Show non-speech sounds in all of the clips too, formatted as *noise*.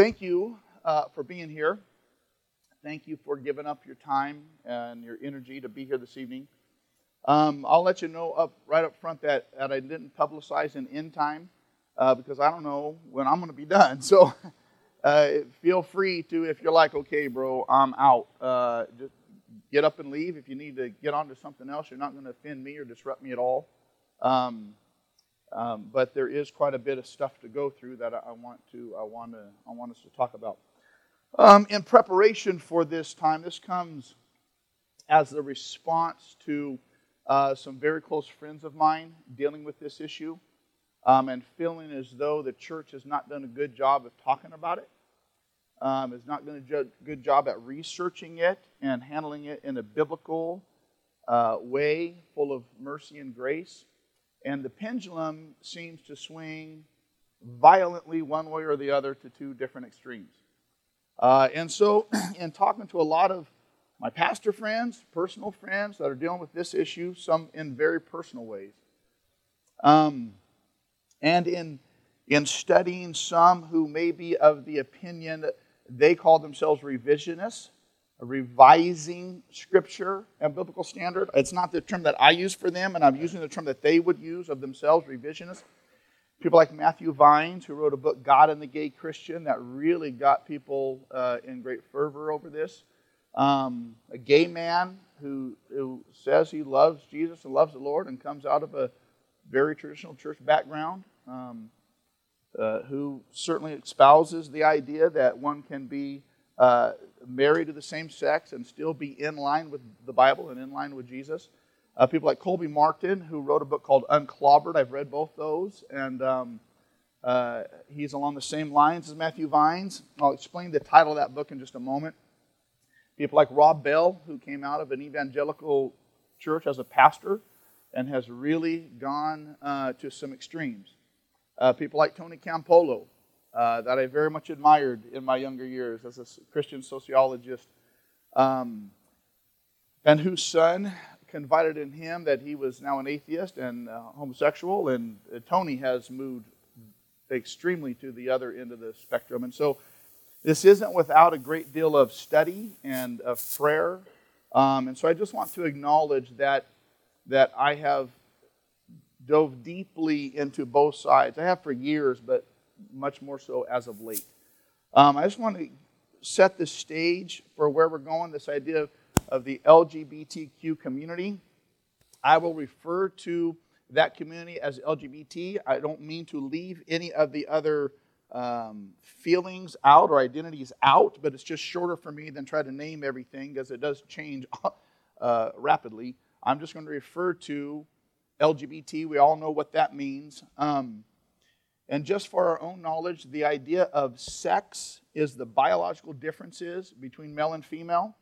thank you uh, for being here. Thank you for giving up your time and your energy to be here this evening. Um, I'll let you know up right up front that, that I didn't publicize an end time uh, because I don't know when I'm going to be done. *laughs* So uh, feel free to, if you're like, okay, bro, I'm out, uh, just get up and leave. If you need to get on to something else, you're not going to offend me or disrupt me at all. Um, um, but there is quite a bit of stuff to go through that I, I want to I want to I want us to talk about. Um, in preparation for this time, this comes as a response to uh, some very close friends of mine dealing with this issue um, and feeling as though the church has not done a good job of talking about it, um, has not done a good job at researching it and handling it in a biblical uh, way, full of mercy and grace and the pendulum seems to swing violently one way or the other to two different extremes. Uh, and so, *clears throat* in talking to a lot of my pastor friends, personal friends that are dealing with this issue, some in very personal ways, um, and in in studying some who may be of the opinion that they call themselves revisionists, revising scripture and biblical standard. It's not the term that I use for them, and I'm using the term that they would use of themselves, revisionists. People like Matthew Vines, who wrote a book, God and the Gay Christian, that really got people uh, in great fervor over this. Um, a gay man who, who says he loves Jesus and loves the Lord and comes out of a very traditional church background, um, uh, who certainly espouses the idea that one can be uh, married to the same sex and still be in line with the Bible and in line with Jesus. Uh, people like Colby Martin, who wrote a book called Unclobbered. I've read both those, and um, uh, he's along the same lines as Matthew Vines. I'll explain the title of that book in just a moment. People like Rob Bell, who came out of an evangelical church as a pastor and has really gone uh, to some extremes. Uh, people like Tony Campolo, uh, that I very much admired in my younger years as a Christian sociologist, um, and whose son confided in him that he was now an atheist and uh, homosexual, and uh, Tony has moved extremely to the other end of the spectrum. And so this isn't without a great deal of study and of prayer. Um, and so I just want to acknowledge that, that I have dove deeply into both sides. I have for years, but much more so as of late. Um, I just want to set the stage for where we're going this idea of, the LGBTQ community. I will refer to that community as LGBT. I don't mean to leave any of the other um, feelings out or identities out, but it's just shorter for me than try to name everything because it does change *laughs* uh, rapidly. I'm just going to refer to LGBT. We all know what that means. Um, and just for our own knowledge, the idea of sex is the biological differences between male and female.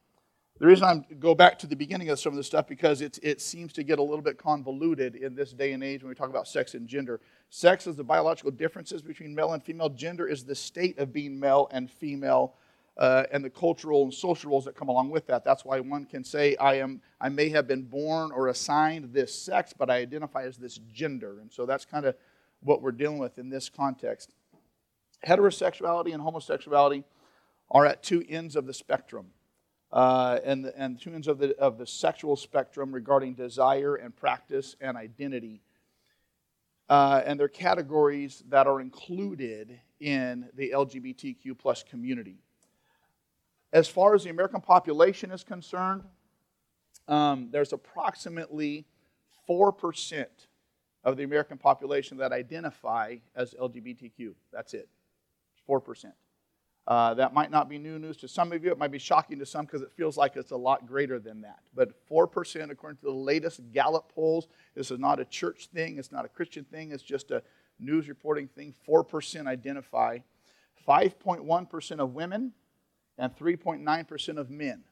The reason I go back to the beginning of some of this stuff because it, it seems to get a little bit convoluted in this day and age when we talk about sex and gender. Sex is the biological differences between male and female. Gender is the state of being male and female, uh, and the cultural and social roles that come along with that. That's why one can say, "I am, I may have been born or assigned this sex, but I identify as this gender." And so that's kind of what we're dealing with in this context. Heterosexuality and homosexuality are at two ends of the spectrum. Uh, and, and two ends of the, of the sexual spectrum regarding desire and practice and identity. Uh, and they're categories that are included in the LGBTQ plus community. As far as the American population is concerned, um, there's approximately 4% of the American population that identify as LGBTQ. That's it, 4%. Uh, that might not be new news to some of you. It might be shocking to some because it feels like it's a lot greater than that. But 4%, according to the latest Gallup polls, this is not a church thing, it's not a Christian thing, it's just a news reporting thing. 4% identify. 5.1% of women and 3.9% of men.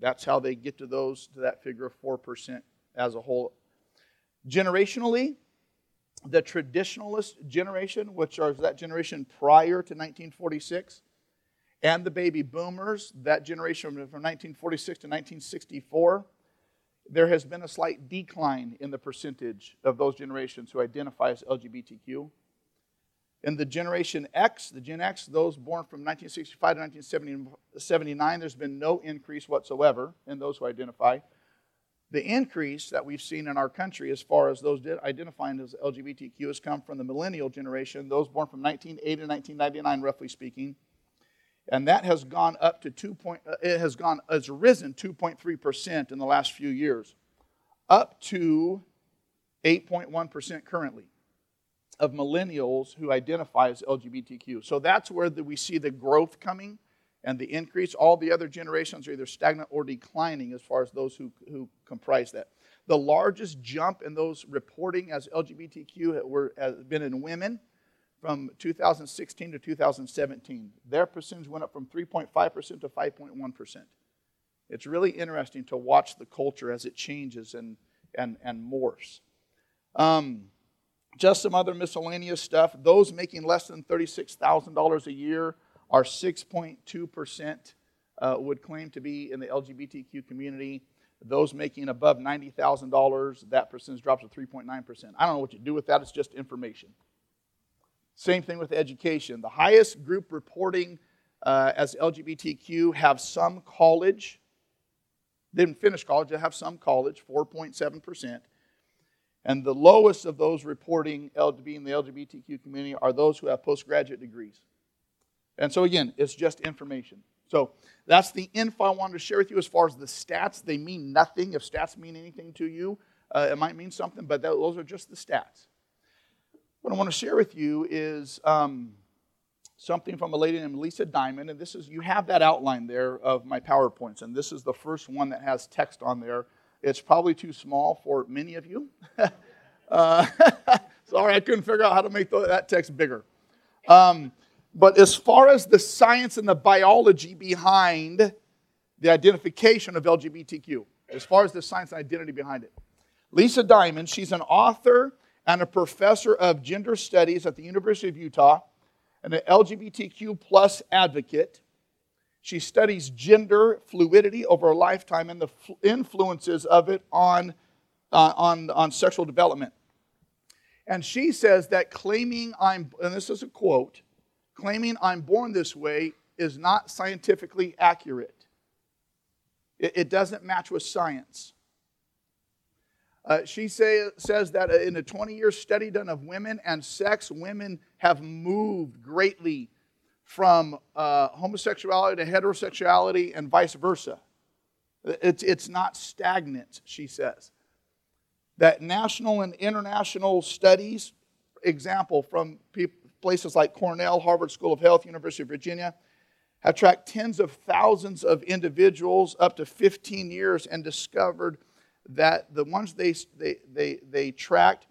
That's how they get to those to that figure of 4% as a whole. Generationally, the traditionalist generation, which is that generation prior to 1946, and the baby boomers, that generation from 1946 to 1964, there has been a slight decline in the percentage of those generations who identify as LGBTQ. In the Generation X, the Gen X, those born from 1965 to 1979, there's been no increase whatsoever in those who identify. The increase that we've seen in our country as far as those identifying as LGBTQ has come from the millennial generation, those born from 1980 to 1999, roughly speaking. And that has gone up to 2. Point, uh, it has gone, has risen 2.3% in the last few years, up to 8.1% currently of millennials who identify as LGBTQ. So that's where the, we see the growth coming and the increase. All the other generations are either stagnant or declining as far as those who, who comprise that. The largest jump in those reporting as LGBTQ were, has been in women from 2016 to 2017. Their percentage went up from 3.5% to 5.1%. It's really interesting to watch the culture as it changes and, and, and morphs. Um, just some other miscellaneous stuff. Those making less than $36,000 a year are 6.2% uh, would claim to be in the LGBTQ community. Those making above $90,000, that percentage drops to 3.9%. I don't know what you do with that, it's just information. Same thing with education. The highest group reporting uh, as LGBTQ have some college. Didn't finish college, they have some college, 4.7%. And the lowest of those reporting being the LGBTQ community are those who have postgraduate degrees. And so, again, it's just information. So, that's the info I wanted to share with you as far as the stats. They mean nothing. If stats mean anything to you, uh, it might mean something, but those are just the stats. What I want to share with you is um, something from a lady named Lisa Diamond. And this is, you have that outline there of my PowerPoints. And this is the first one that has text on there. It's probably too small for many of you. *laughs* uh, *laughs* sorry, I couldn't figure out how to make that text bigger. Um, but as far as the science and the biology behind the identification of LGBTQ, as far as the science and identity behind it, Lisa Diamond, she's an author and a professor of gender studies at the University of Utah and an LGBTQ plus advocate. She studies gender fluidity over a lifetime and the influences of it on, uh, on, on sexual development. And she says that claiming I'm, and this is a quote, claiming I'm born this way is not scientifically accurate. It, it doesn't match with science. Uh, she say, says that in a 20 year study done of women and sex, women have moved greatly from uh, homosexuality to heterosexuality and vice versa. It's, it's not stagnant, she says. That national and international studies, example from people, places like Cornell, Harvard School of Health, University of Virginia, have tracked tens of thousands of individuals up to 15 years and discovered that the ones they, they, they, they tracked,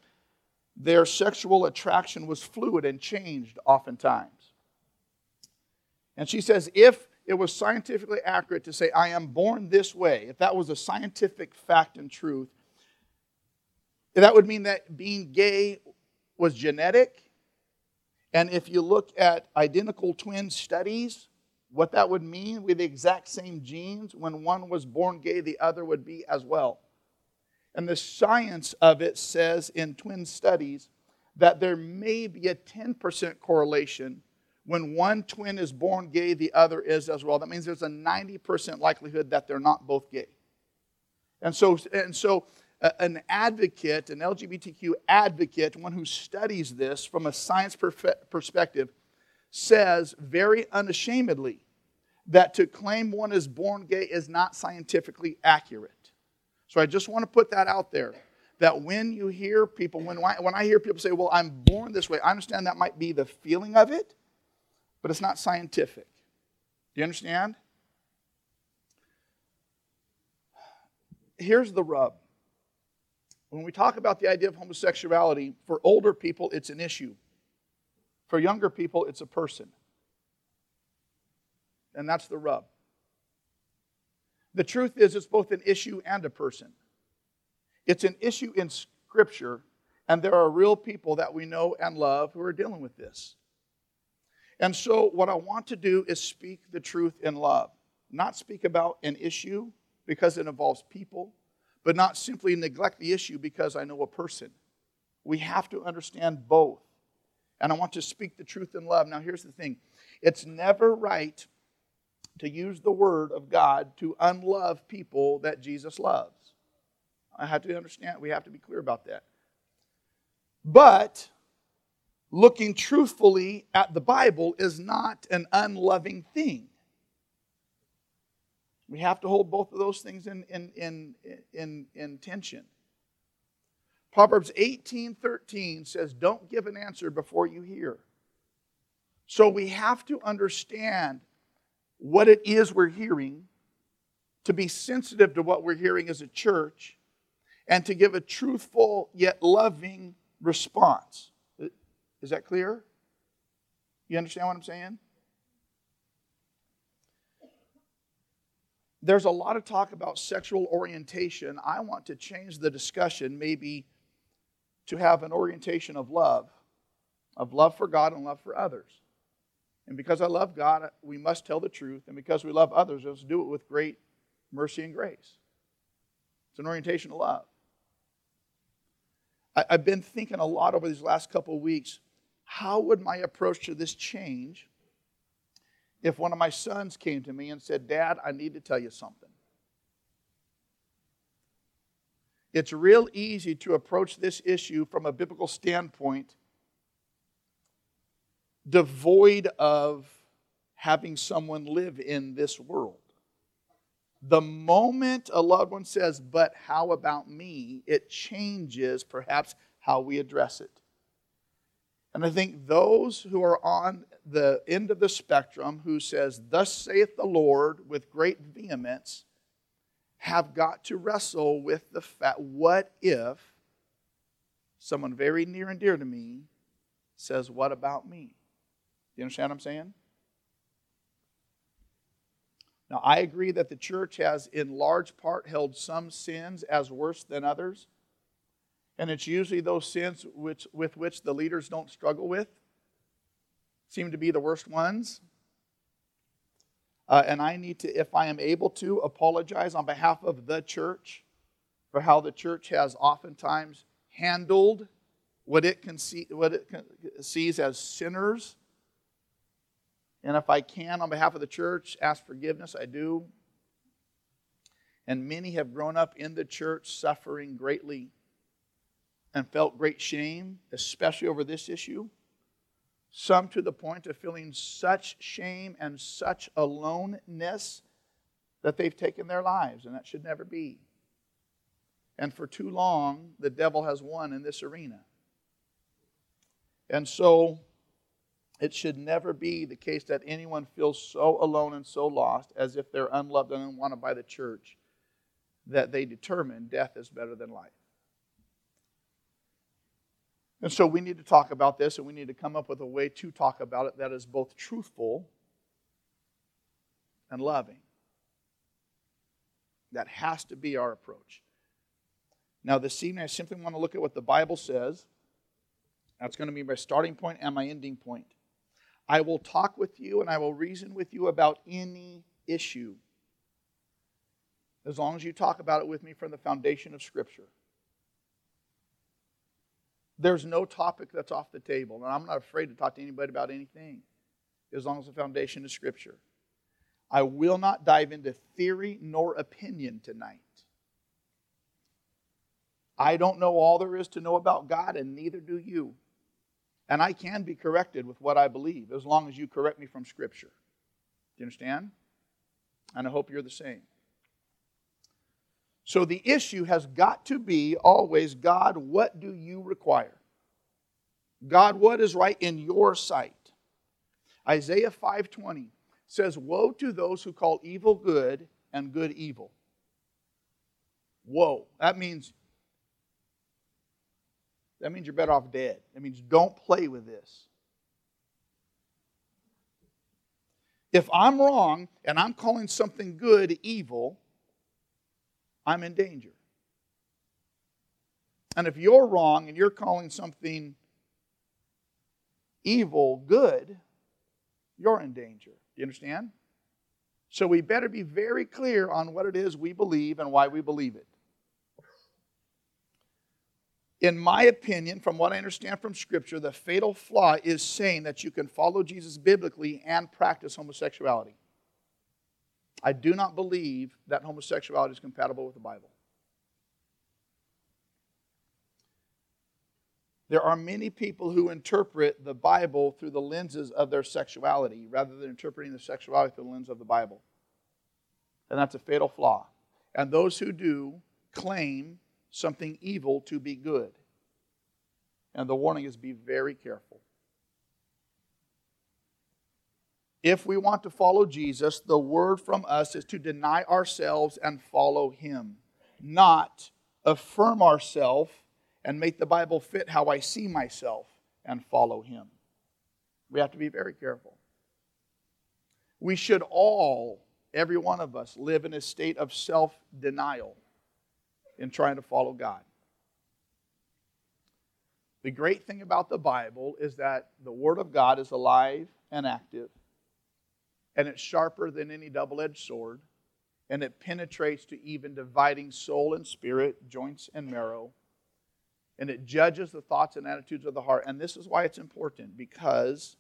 their sexual attraction was fluid and changed oftentimes. And she says, if it was scientifically accurate to say, I am born this way, if that was a scientific fact and truth, that would mean that being gay was genetic and if you look at identical twin studies, what that would mean with the exact same genes, when one was born gay, the other would be as well. And the science of it says in twin studies that there may be a 10% correlation when one twin is born gay, the other is as well. That means there's a 90% likelihood that they're not both gay. And so, and so an advocate, an LGBTQ advocate, one who studies this from a science perspective, says very unashamedly that to claim one is born gay is not scientifically accurate. So I just want to put that out there. That when you hear people, when, when I hear people say, Well, I'm born this way, I understand that might be the feeling of it, but it's not scientific. Do you understand? Here's the rub when we talk about the idea of homosexuality, for older people, it's an issue. For younger people, it's a person. And that's the rub. The truth is, it's both an issue and a person. It's an issue in Scripture, and there are real people that we know and love who are dealing with this. And so, what I want to do is speak the truth in love, not speak about an issue because it involves people but not simply neglect the issue because I know a person. We have to understand both. And I want to speak the truth in love. Now, here's the thing it's never right to use the word of God to unlove people that Jesus loves. I have to understand, we have to be clear about that. But looking truthfully at the Bible is not an unloving thing. We have to hold both of those things in, in, in, in, in tension. Proverbs 18 13 says, Don't give an answer before you hear. So we have to understand what it is we're hearing, to be sensitive to what we're hearing as a church, and to give a truthful yet loving response. Is that clear? You understand what I'm saying? There's a lot of talk about sexual orientation. I want to change the discussion maybe to have an orientation of love, of love for God and love for others. And because I love God, we must tell the truth. And because we love others, let's do it with great mercy and grace. It's an orientation of love. I, have been thinking a lot over these last couple of weeks how would my approach to this change if one of my sons came to me and said, Dad, I need to tell you something? It's real easy to approach this issue from a biblical standpoint devoid of having someone live in this world. The moment a loved one says, But how about me? it changes perhaps how we address it. And I think those who are on the end of the spectrum who says, Thus saith the Lord with great vehemence, have got to wrestle with the fact what if someone very near and dear to me says, What about me? You understand what I'm saying? Now, I agree that the church has, in large part, held some sins as worse than others. And it's usually those sins which, with which the leaders don't struggle with, seem to be the worst ones. Uh, and I need to, if I am able to, apologize on behalf of the church for how the church has oftentimes handled what it, can see, what it sees as sinners and if I can, on behalf of the church, ask forgiveness, I do. And many have grown up in the church suffering greatly and felt great shame, especially over this issue. Some to the point of feeling such shame and such aloneness that they've taken their lives, and that should never be. And for too long, the devil has won in this arena. And so, it should never be the case that anyone feels so alone and so lost as if they're unloved and unwanted by the church that they determine death is better than life. And so we need to talk about this and we need to come up with a way to talk about it that is both truthful and loving. That has to be our approach. Now, this evening, I simply want to look at what the Bible says. That's going to be my starting point and my ending point. I will talk with you and I will reason with you about any issue. As long as you talk about it with me from the foundation of Scripture. There's no topic that's off the table, and I'm not afraid to talk to anybody about anything as long as the foundation is Scripture. I will not dive into theory nor opinion tonight. I don't know all there is to know about God, and neither do you. And I can be corrected with what I believe as long as you correct me from Scripture. Do you understand? And I hope you're the same. So the issue has got to be always God, what do you require? God, what is right in your sight? Isaiah 5:20 says, "Woe to those who call evil good and good evil." Woe. That means that means you're better off dead. That means don't play with this. If I'm wrong and I'm calling something good evil, I'm in danger. And if you're wrong and you're calling something evil good, you're in danger. Do you understand? So we better be very clear on what it is we believe and why we believe it. In my opinion, from what I understand from Scripture, the fatal flaw is saying that you can follow Jesus biblically and practice homosexuality. I do not believe that homosexuality is compatible with the Bible. There are many people who interpret the Bible through the lenses of their sexuality rather than interpreting the sexuality through the lens of the Bible. And that's a fatal flaw. And those who do claim something evil to be good. And the warning is be very careful. If we want to follow Jesus, the word from us is to deny ourselves and follow him, not affirm ourselves and make the Bible fit how I see myself and follow Him. We have to be very careful. We should all, every one of us, live in a state of self denial in trying to follow God. The great thing about the Bible is that the Word of God is alive and active, and it's sharper than any double edged sword, and it penetrates to even dividing soul and spirit, joints and marrow and it judges the thoughts and attitudes of the heart. And this is why it's important because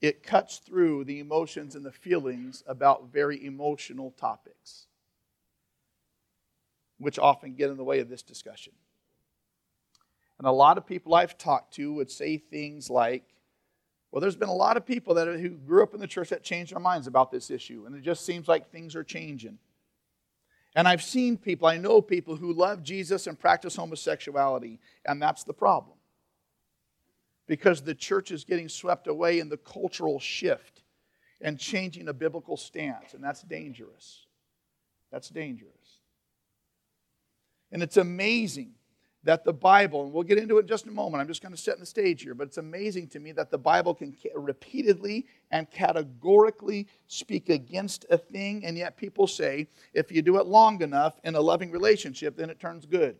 it cuts through the emotions and the feelings about very emotional topics, which often get in the way of this discussion. And a lot of people I've talked to would say things like, well, there's been a lot of people that who grew up in the church that changed their minds about this issue, and it just seems like things are changing. And I've seen people, I know people who love Jesus and practice homosexuality, and that's the problem. Because the church is getting swept away in the cultural shift and changing a biblical stance, and that's dangerous. That's dangerous. And it's amazing that the Bible, and we'll get into it in just a moment, I'm just going to set the stage here, but it's amazing to me that the Bible can repeatedly and categorically speak against a thing, and yet people say if you do it long enough in a loving relationship, then it turns good.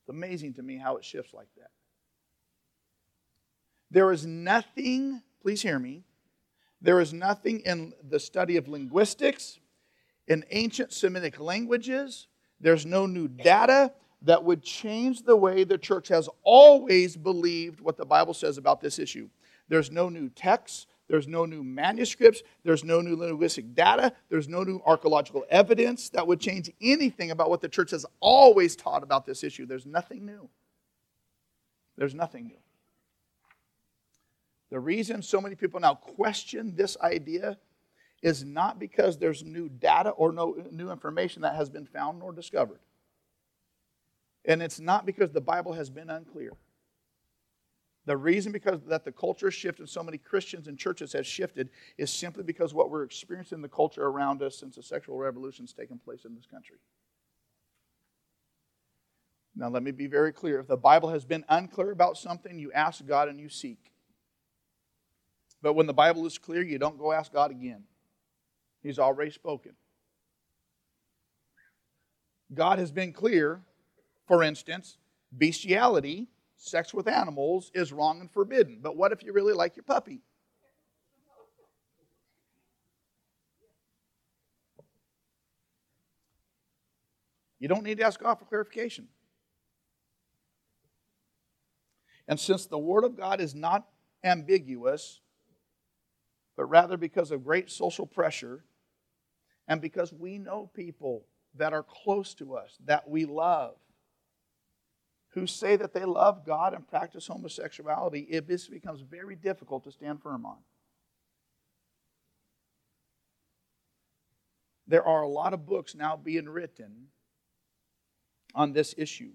It's amazing to me how it shifts like that. There is nothing, please hear me, there is nothing in the study of linguistics, in ancient Semitic languages, there's no new data that would change the way the church has always believed what the Bible says about this issue. There's no new texts, there's no new manuscripts, there's no new linguistic data, there's no new archaeological evidence that would change anything about what the church has always taught about this issue. There's nothing new. There's nothing new. The reason so many people now question this idea is not because there's new data or no new information that has been found nor discovered. And it's not because the Bible has been unclear. The reason because that the culture has shifted, so many Christians and churches have shifted, is simply because what we're experiencing in the culture around us since the sexual revolution has taken place in this country. Now, let me be very clear. If the Bible has been unclear about something, you ask God and you seek. But when the Bible is clear, you don't go ask God again. He's already spoken. God has been clear, for instance, bestiality, sex with animals, is wrong and forbidden. But what if you really like your puppy? You don't need to ask God for clarification. And since the Word of God is not ambiguous, but rather because of great social pressure, and because we know people that are close to us, that we love, who say that they love God and practice homosexuality, it becomes very difficult to stand firm on. There are a lot of books now being written on this issue.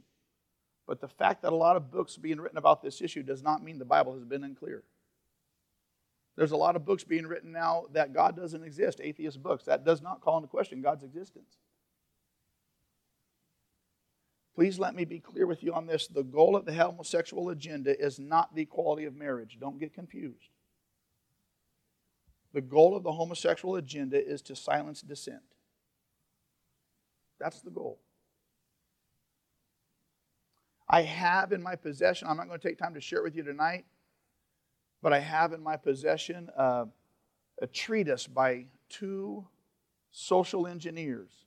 But the fact that a lot of books being written about this issue does not mean the Bible has been unclear. There's a lot of books being written now that God doesn't exist, atheist books. That does not call into question God's existence. Please let me be clear with you on this. The goal of the homosexual agenda is not the equality of marriage. Don't get confused. The goal of the homosexual agenda is to silence dissent. That's the goal. I have in my possession, I'm not going to take time to share it with you tonight, but I have in my possession uh, a treatise by two social engineers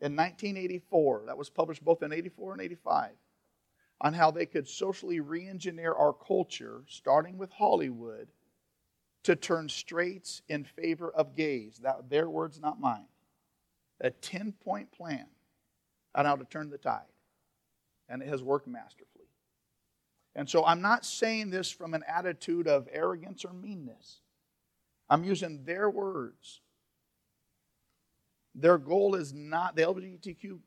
in 1984, that was published both in 84 and 85, on how they could socially re engineer our culture, starting with Hollywood, to turn straights in favor of gays. That, their words, not mine. A 10 point plan on how to turn the tide. And it has worked masterfully. And so I'm not saying this from an attitude of arrogance or meanness. I'm using their words. Their goal is not, the LGBTQ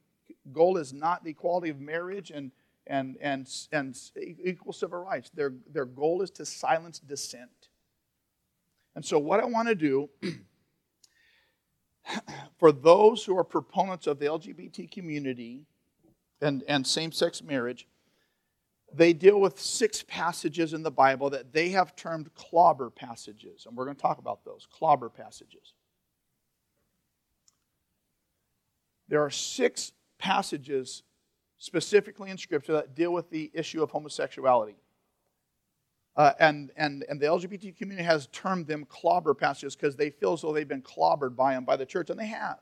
goal is not the equality of marriage and, and, and, and equal civil rights. Their, their goal is to silence dissent. And so, what I want to do *clears throat* for those who are proponents of the LGBT community and, and same sex marriage, they deal with six passages in the Bible that they have termed clobber passages. And we're going to talk about those clobber passages. There are six passages specifically in Scripture that deal with the issue of homosexuality. Uh, and, and, and the LGBT community has termed them clobber passages because they feel as though they've been clobbered by them by the church, and they have.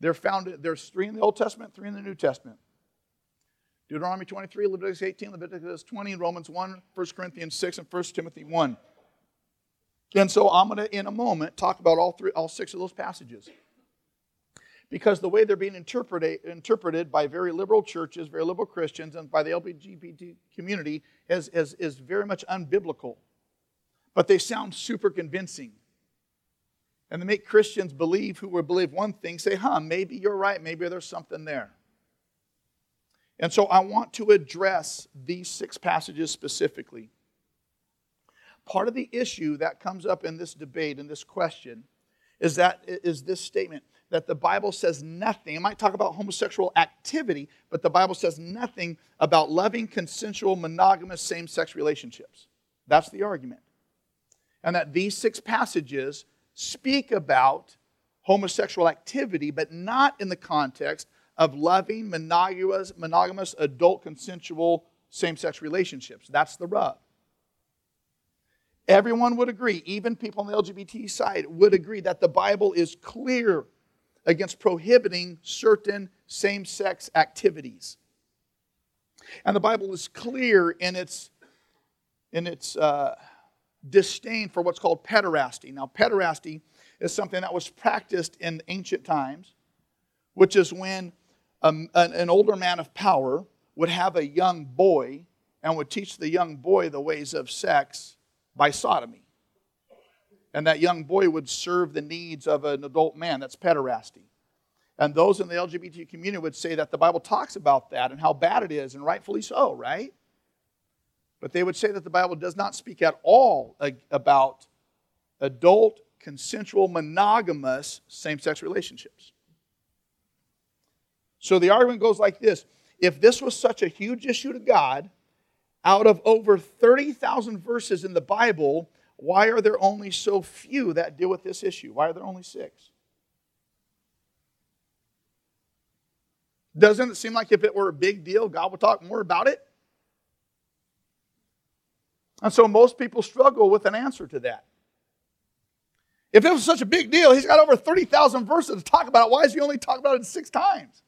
They're found, there's three in the Old Testament, three in the New Testament. Deuteronomy 23, Leviticus 18, Leviticus 20, Romans 1, 1 Corinthians 6, and 1 Timothy 1. And so I'm going to, in a moment, talk about all three, all six of those passages. Because the way they're being interpreted, interpreted by very liberal churches, very liberal Christians, and by the LGBT community is, is, is very much unbiblical. But they sound super convincing. And they make Christians believe who would believe one thing, say, huh, maybe you're right, maybe there's something there. And so I want to address these six passages specifically. Part of the issue that comes up in this debate, in this question, is that is this statement that the Bible says nothing. It might talk about homosexual activity, but the Bible says nothing about loving, consensual, monogamous, same sex relationships. That's the argument. And that these six passages speak about homosexual activity, but not in the context of loving monogamous, monogamous adult consensual same sex relationships. That's the rub. Everyone would agree, even people on the LGBT side would agree that the Bible is clear against prohibiting certain same sex activities. And the Bible is clear in its, in its uh, disdain for what's called pederasty. Now, pederasty is something that was practiced in ancient times, which is when an, an older man of power would have a young boy and would teach the young boy the ways of sex by sodomy. And that young boy would serve the needs of an adult man. That's pederasty. And those in the LGBT community would say that the Bible talks about that and how bad it is, and rightfully so, right? But they would say that the Bible does not speak at all about adult, consensual, monogamous same sex relationships. So the argument goes like this If this was such a huge issue to God, out of over 30,000 verses in the Bible, why are there only so few that deal with this issue? Why are there only six? Doesn't it seem like if it were a big deal, God would talk more about it? And so most people struggle with an answer to that. If it was such a big deal, he's got over 30,000 verses to talk about it. Why is he only talking about it six times?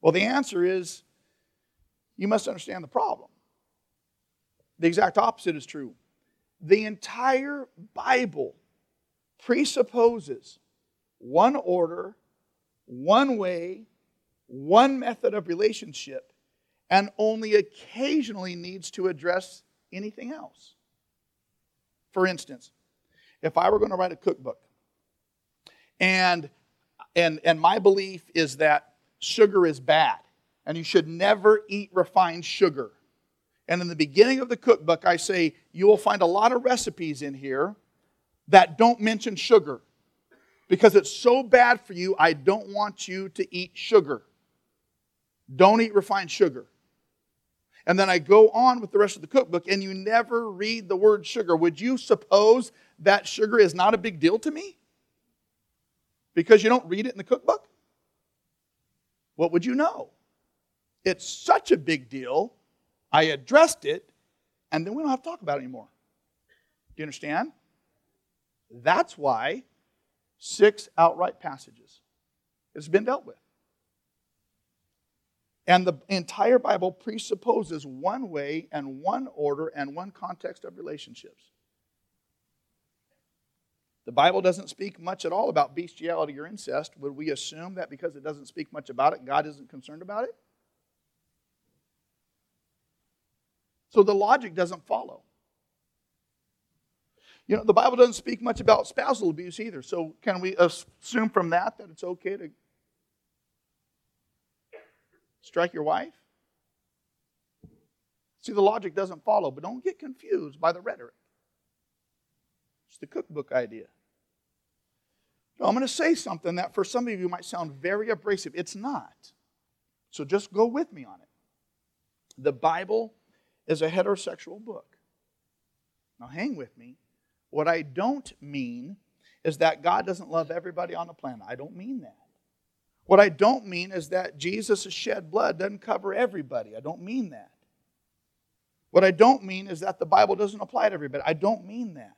Well, the answer is you must understand the problem. The exact opposite is true. The entire Bible presupposes one order, one way, one method of relationship, and only occasionally needs to address anything else. For instance, if I were going to write a cookbook, and, and, and my belief is that sugar is bad and you should never eat refined sugar. And in the beginning of the cookbook, I say you will find a lot of recipes in here that don't mention sugar because it's so bad for you, I don't want you to eat sugar. Don't eat refined sugar. And then I go on with the rest of the cookbook, and you never read the word sugar. Would you suppose that sugar is not a big deal to me? Because you don't read it in the cookbook? what would you know? It's such a big deal. I addressed it, and then we don't have to talk about it anymore. Do you understand? That's why Six outright passages. It's been dealt with. And the entire Bible presupposes one way and one order and one context of relationships. The Bible doesn't speak much at all about bestiality or incest. Would we assume that because it doesn't speak much about it, God isn't concerned about it? So the logic doesn't follow. You know, the Bible doesn't speak much about spousal abuse either. So can we assume from that that it's okay to strike your wife? See, the logic doesn't follow, but don't get confused by the rhetoric. It's the cookbook idea. Now, I'm going to say something that for some of you might sound very abrasive. It's not. So just go with me on it. The Bible is a heterosexual book. Now, hang with me. What I don't mean is that God doesn't love everybody on the planet. I don't mean that. What I don't mean is that Jesus' shed blood doesn't cover everybody. I don't mean that. What I don't mean is that the Bible doesn't apply to everybody. I don't mean that.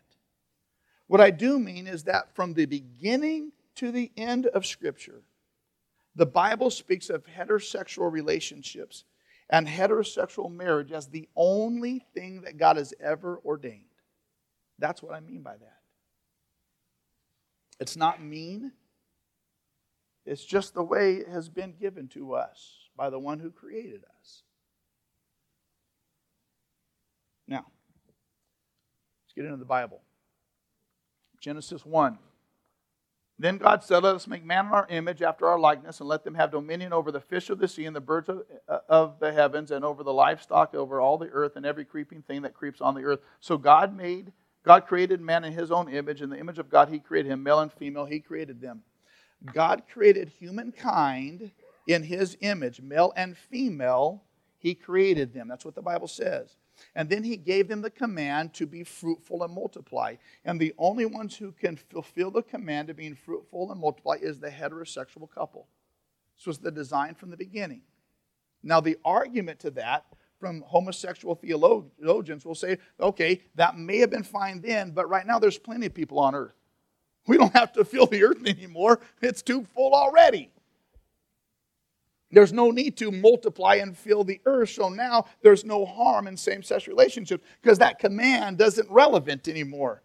What I do mean is that from the beginning to the end of Scripture, the Bible speaks of heterosexual relationships and heterosexual marriage as the only thing that God has ever ordained. That's what I mean by that. It's not mean, it's just the way it has been given to us by the one who created us. Now, let's get into the Bible. Genesis 1. Then God said, Let us make man in our image after our likeness, and let them have dominion over the fish of the sea and the birds of, uh, of the heavens, and over the livestock, over all the earth, and every creeping thing that creeps on the earth. So God made, God created man in his own image. In the image of God, he created him, male and female, he created them. God created humankind in his image, male and female, he created them. That's what the Bible says. And then he gave them the command to be fruitful and multiply. And the only ones who can fulfill the command of being fruitful and multiply is the heterosexual couple. This was the design from the beginning. Now, the argument to that from homosexual theologians will say, okay, that may have been fine then, but right now there's plenty of people on earth. We don't have to fill the earth anymore, it's too full already. There's no need to multiply and fill the earth. So now there's no harm in same sex relationships because that command doesn't relevant anymore.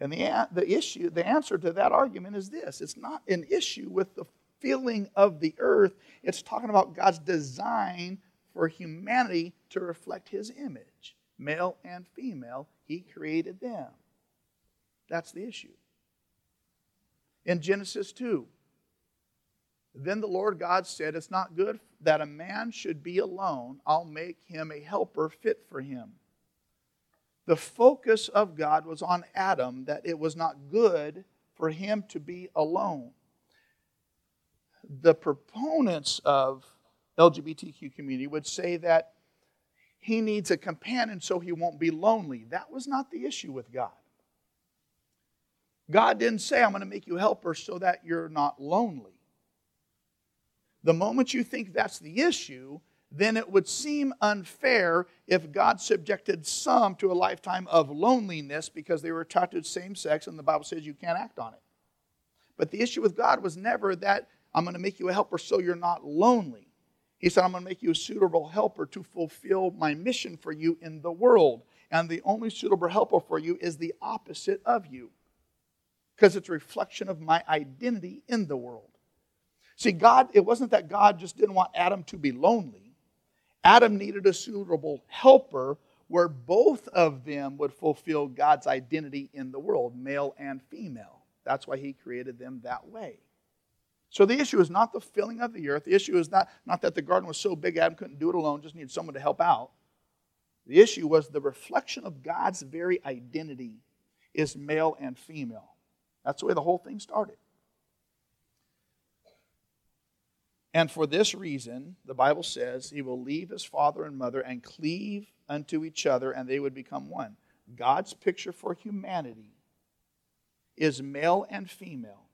And the, the issue, the answer to that argument is this it's not an issue with the filling of the earth, it's talking about God's design for humanity to reflect his image. Male and female, he created them. That's the issue. In Genesis 2, then the Lord God said, It's not good that a man should be alone. I'll make him a helper fit for him. The focus of God was on Adam, that it was not good for him to be alone. The proponents of LGBTQ community would say that he needs a companion so he won't be lonely. That was not the issue with God. God didn't say, I'm going to make you helper so that you're not lonely. The moment you think that's the issue, then it would seem unfair if God subjected some to a lifetime of loneliness because they were attracted to same sex, and the Bible says you can't act on it. But the issue with God was never that I'm going to make you a helper so you're not lonely. He said, I'm going to make you a suitable helper to fulfill my mission for you in the world. And the only suitable helper for you is the opposite of you because it's a reflection of my identity in the world. See, God, it wasn't that God just didn't want Adam to be lonely. Adam needed a suitable helper where both of them would fulfill God's identity in the world, male and female. That's why he created them that way. So the issue is not the filling of the earth. The issue is not, not that the garden was so big Adam couldn't do it alone, just needed someone to help out. The issue was the reflection of God's very identity is male and female. That's the way the whole thing started. And for this reason, the Bible says, he will leave his father and mother and cleave unto each other, and they would become one. God's picture for humanity is male and female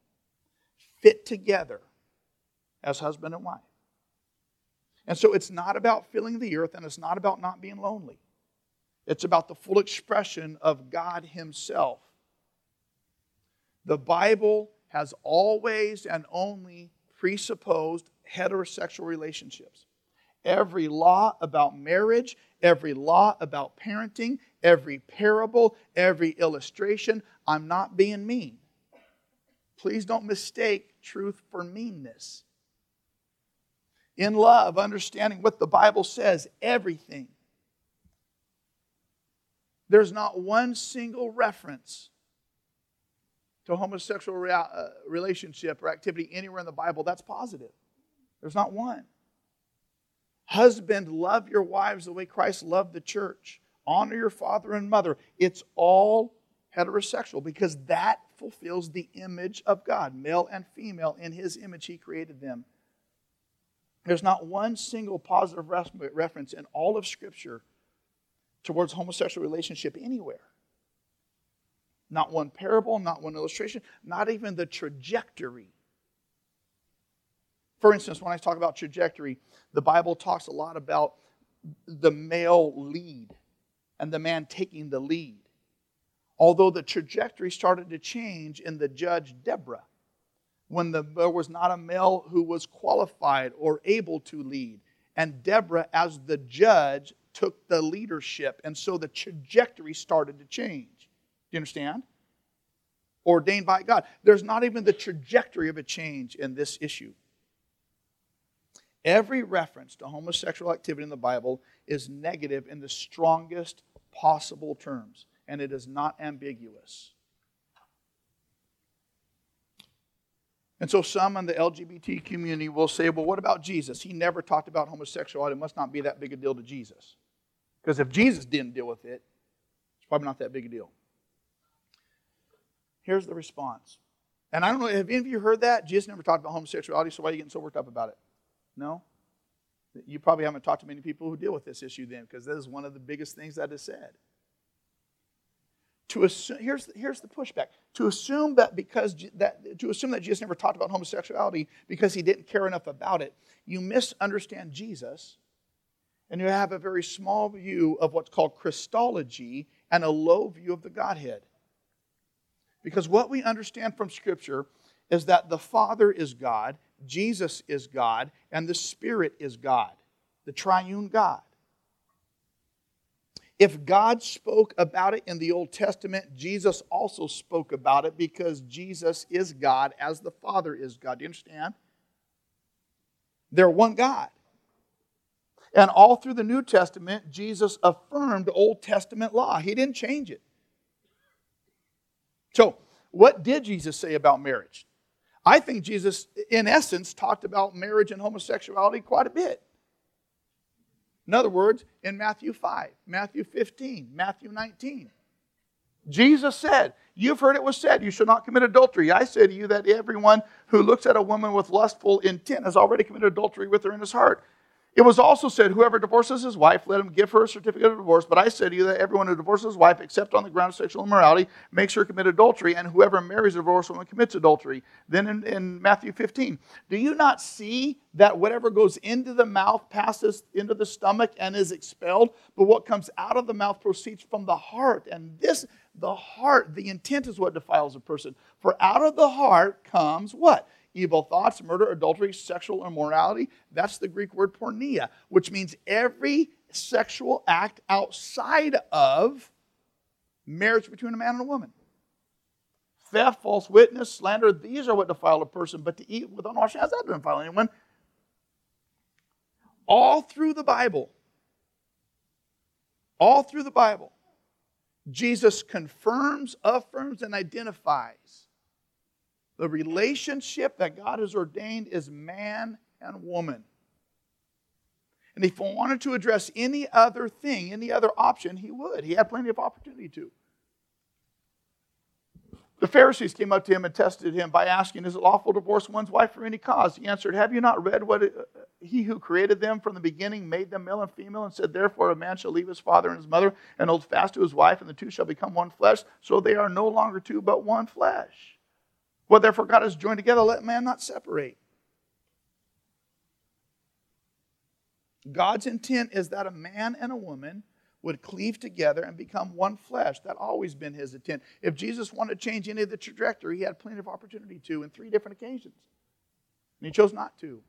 fit together as husband and wife. And so it's not about filling the earth and it's not about not being lonely. It's about the full expression of God Himself. The Bible has always and only presupposed heterosexual relationships. Every law about marriage, every law about parenting, every parable, every illustration, I'm not being mean. Please don't mistake truth for meanness. In love, understanding what the Bible says, everything. There's not one single reference to homosexual rea- uh, relationship or activity anywhere in the Bible that's positive. There's not one. Husband, love your wives the way Christ loved the church. Honor your father and mother. It's all heterosexual because that fulfills the image of God. Male and female, in his image, he created them. There's not one single positive reference in all of Scripture towards homosexual relationship anywhere. Not one parable, not one illustration, not even the trajectory. For instance, when I talk about trajectory, the Bible talks a lot about the male lead and the man taking the lead. Although the trajectory started to change in the judge Deborah, when the, there was not a male who was qualified or able to lead. And Deborah, as the judge, took the leadership. And so the trajectory started to change Do you understand? Ordained by God. There's not even the trajectory of a change in this issue. Every reference to homosexual activity in the Bible is negative in the strongest possible terms, and it is not ambiguous. And so some in the LGBT community will say, well, what about Jesus? He never talked about homosexuality. It must not be that big a deal to Jesus. Because if Jesus didn't deal with it, it's probably not that big a deal. Here's the response. And I don't know, have any of you heard that? Jesus never talked about homosexuality, so why are you getting so worked up about it? No? You probably haven't talked to many people who deal with this issue then, because this is one of the biggest things that is said. To assume, here's, here's the pushback. To assume that because that to assume that Jesus never talked about homosexuality because he didn't care enough about it, you misunderstand Jesus, and you have a very small view of what's called Christology and a low view of the Godhead. Because what we understand from Scripture is that the Father is God, Jesus is God, and the Spirit is God, the triune God. If God spoke about it in the Old Testament, Jesus also spoke about it because Jesus is God as the Father is God. Do you understand? They're one God. And all through the New Testament, Jesus affirmed Old Testament law. He didn't change it. So, what did Jesus say about marriage? I think Jesus, in essence, talked about marriage and homosexuality quite a bit. In other words, in Matthew 5, Matthew 15, Matthew 19, Jesus said, You've heard it was said, You shall not commit adultery. I say to you that everyone who looks at a woman with lustful intent has already committed adultery with her in his heart. It was also said, Whoever divorces his wife, let him give her a certificate of divorce. But I say to you that everyone who divorces his wife, except on the ground of sexual immorality, makes her commit adultery, and whoever marries a divorced woman commits adultery. Then in, in, Matthew 15, do you not see that whatever goes into the mouth passes into the stomach and is expelled? But what comes out of the mouth proceeds from the heart. And this, the heart, the intent is what defiles a person. For out of the heart comes what? Evil thoughts, murder, adultery, sexual immorality. That's the Greek word porneia, which means every sexual act outside of marriage between a man and a woman. Theft, false witness, slander, these are what defile a person, but to eat with unwashed hands, that doesn't defile anyone. All through the Bible, all through the Bible, Jesus confirms, affirms, and identifies the relationship that God has ordained is man and woman. And if he wanted to address any other thing, any other option, he would. He had plenty of opportunity to. The Pharisees came up to him and tested him by asking, Is it lawful to divorce one's wife for any cause? He answered, Have you not read what he who created them from the beginning made them male and female and said, Therefore a man shall leave his father and his mother and hold fast to his wife, and the two shall become one flesh. So they are no longer two, but one flesh. What therefore God has joined together, let man not separate. God's intent is that a man and a woman would cleave together and become one flesh. That always been his intent. If Jesus wanted to change any of the trajectory, he had plenty of opportunity to in three different occasions. And he chose not to.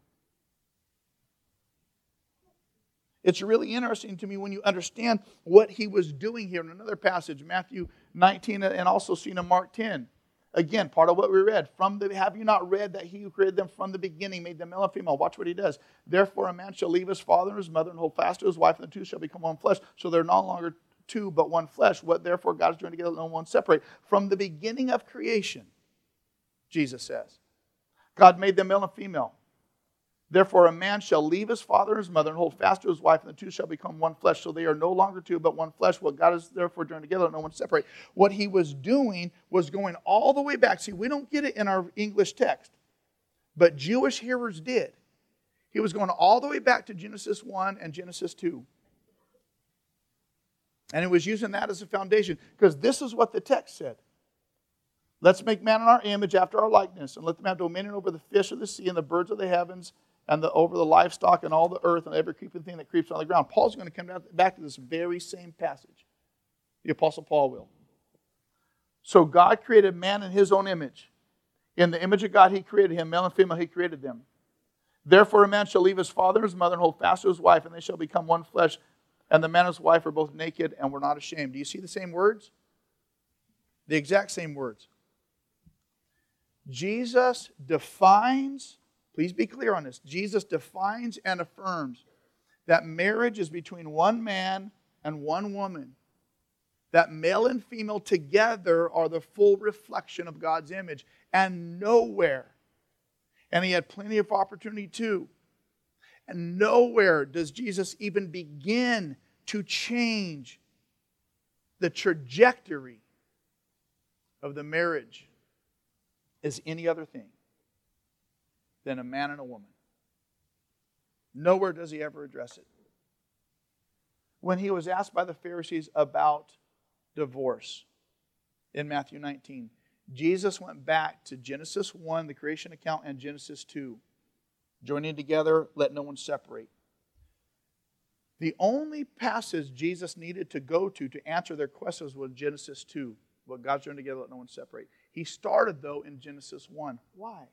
It's really interesting to me when you understand what he was doing here in another passage, Matthew 19, and also seen in Mark 10. Again, part of what we read. From the have you not read that he who created them from the beginning made them male and female? Watch what he does. Therefore, a man shall leave his father and his mother and hold fast to his wife, and the two shall become one flesh. So they're no longer two, but one flesh. What therefore God is joined together, no one separate. From the beginning of creation, Jesus says, God made them male and female. Therefore, a man shall leave his father and his mother and hold fast to his wife, and the two shall become one flesh. So they are no longer two, but one flesh. What God is therefore joined together, no one separate. What he was doing was going all the way back. See, we don't get it in our English text, but Jewish hearers did. He was going all the way back to Genesis 1 and Genesis 2. And he was using that as a foundation because this is what the text said. Let's make man in our image after our likeness, and let them have dominion over the fish of the sea and the birds of the heavens and the, over the livestock and all the earth and every creeping thing that creeps on the ground. Paul's going to come back to this very same passage. The Apostle Paul will. So God created man in his own image. In the image of God, he created him. Male and female, he created them. Therefore, a man shall leave his father and his mother and hold fast to his wife, and they shall become one flesh. And the man and his wife are both naked and were not ashamed. Do you see the same words? The exact same words. Jesus defines Please be clear on this. Jesus defines and affirms that marriage is between one man and one woman. That male and female together are the full reflection of God's image. And nowhere, and he had plenty of opportunity too, and nowhere does Jesus even begin to change the trajectory of the marriage as any other thing than a man and a woman. Nowhere does he ever address it. When he was asked by the Pharisees about divorce in Matthew 19, Jesus went back to Genesis 1, the creation account, and Genesis 2. Joining together, let no one separate. The only passage Jesus needed to go to to answer their questions was Genesis 2. What God's joined together, let no one separate. He started, though, in Genesis 1. Why?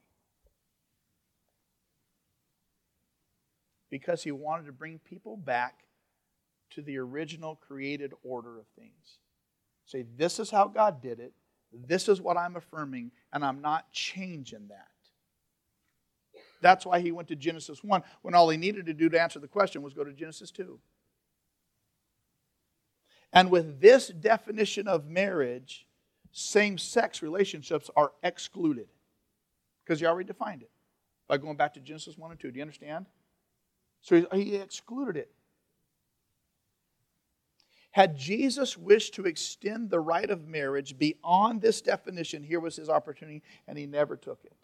Because he wanted to bring people back to the original created order of things. Say, this is how God did it, this is what I'm affirming, and I'm not changing that. That's why he went to Genesis 1 when all he needed to do to answer the question was go to Genesis 2. And with this definition of marriage, same sex relationships are excluded because he already defined it by going back to Genesis 1 and 2. Do you understand? So he excluded it. Had Jesus wished to extend the right of marriage beyond this definition, here was his opportunity, and he never took it.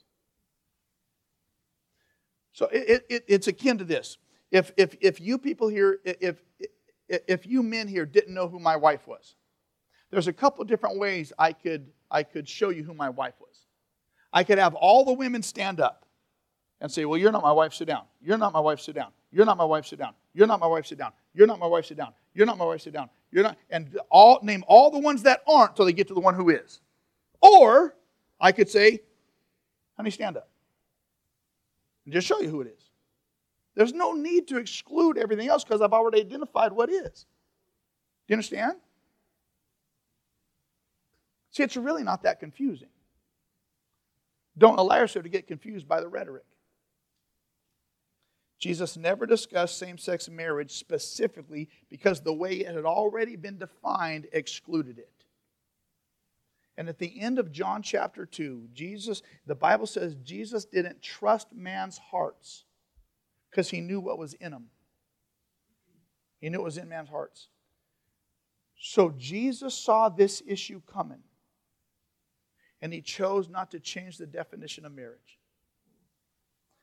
So it, it, it's akin to this. If, if, if you people here, if, if you men here didn't know who my wife was, there's a couple different ways I could, I could show you who my wife was. I could have all the women stand up and say, Well, you're not my wife, sit down. You're not my wife, sit down. You're not my wife, sit down. You're not my wife, sit down. You're not my wife, sit down. You're not my wife, sit down. You're not, and all name all the ones that aren't till they get to the one who is. Or I could say, honey, stand up. And just show you who it is. There's no need to exclude everything else because I've already identified what is. Do you understand? See, it's really not that confusing. Don't allow yourself to get confused by the rhetoric. Jesus never discussed same sex marriage specifically because the way it had already been defined excluded it. And at the end of John chapter 2, Jesus, the Bible says Jesus didn't trust man's hearts because he knew what was in them. He knew it was in man's hearts. So Jesus saw this issue coming, and he chose not to change the definition of marriage.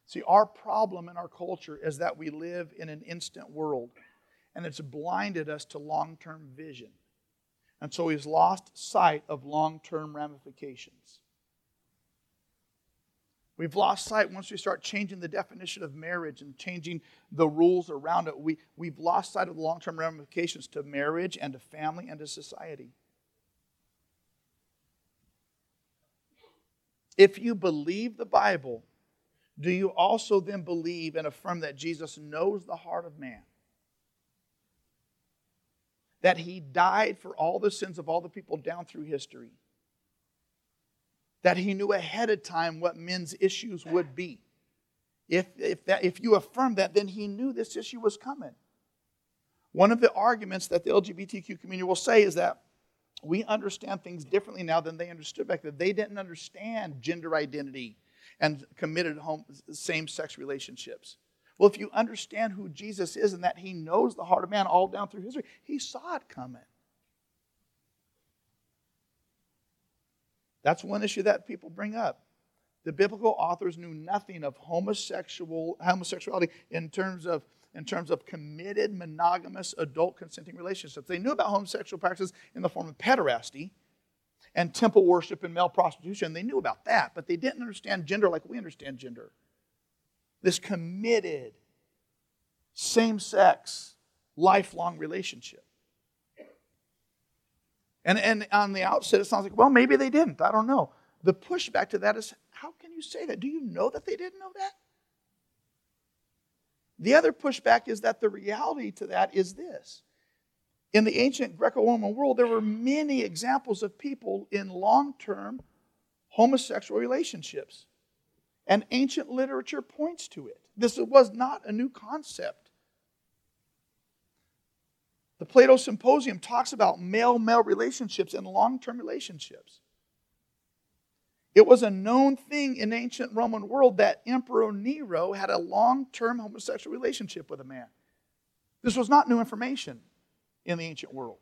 See, our problem in our culture is that we live in an instant world, and it's blinded us to long term vision. And so he's lost sight of long term ramifications. We've lost sight once we start changing the definition of marriage and changing the rules around it. We, we've lost sight of the long term ramifications to marriage and to family and to society. If you believe the Bible, do you also then believe and affirm that Jesus knows the heart of man? That he died for all the sins of all the people down through history? That he knew ahead of time what men's issues would be? If, if, that, if you affirm that, then he knew this issue was coming. One of the arguments that the LGBTQ community will say is that we understand things differently now than they understood back then. They didn't understand gender identity and committed same sex relationships. Well, if you understand who Jesus is and that he knows the heart of man all down through history, he saw it coming. That's one issue that people bring up. The biblical authors knew nothing of homosexual homosexuality in terms of in terms of committed monogamous adult consenting relationships. They knew about homosexual practices in the form of pederasty and temple worship and male prostitution. They knew about that, but they didn't understand gender like we understand gender. This committed, same sex, lifelong relationship. And, and on the outset, it sounds like, well, maybe they didn't. I don't know. The pushback to that is, how can you say that? Do you know that they didn't know that? The other pushback is that the reality to that is this. In the ancient Greco Roman world, there were many examples of people in long term homosexual relationships. And ancient literature points to it. This was not a new concept. The Plato Symposium talks about male male relationships and long term relationships. It was a known thing in ancient Roman world that Emperor Nero had a long-term homosexual relationship with a man. This was not new information in the ancient world.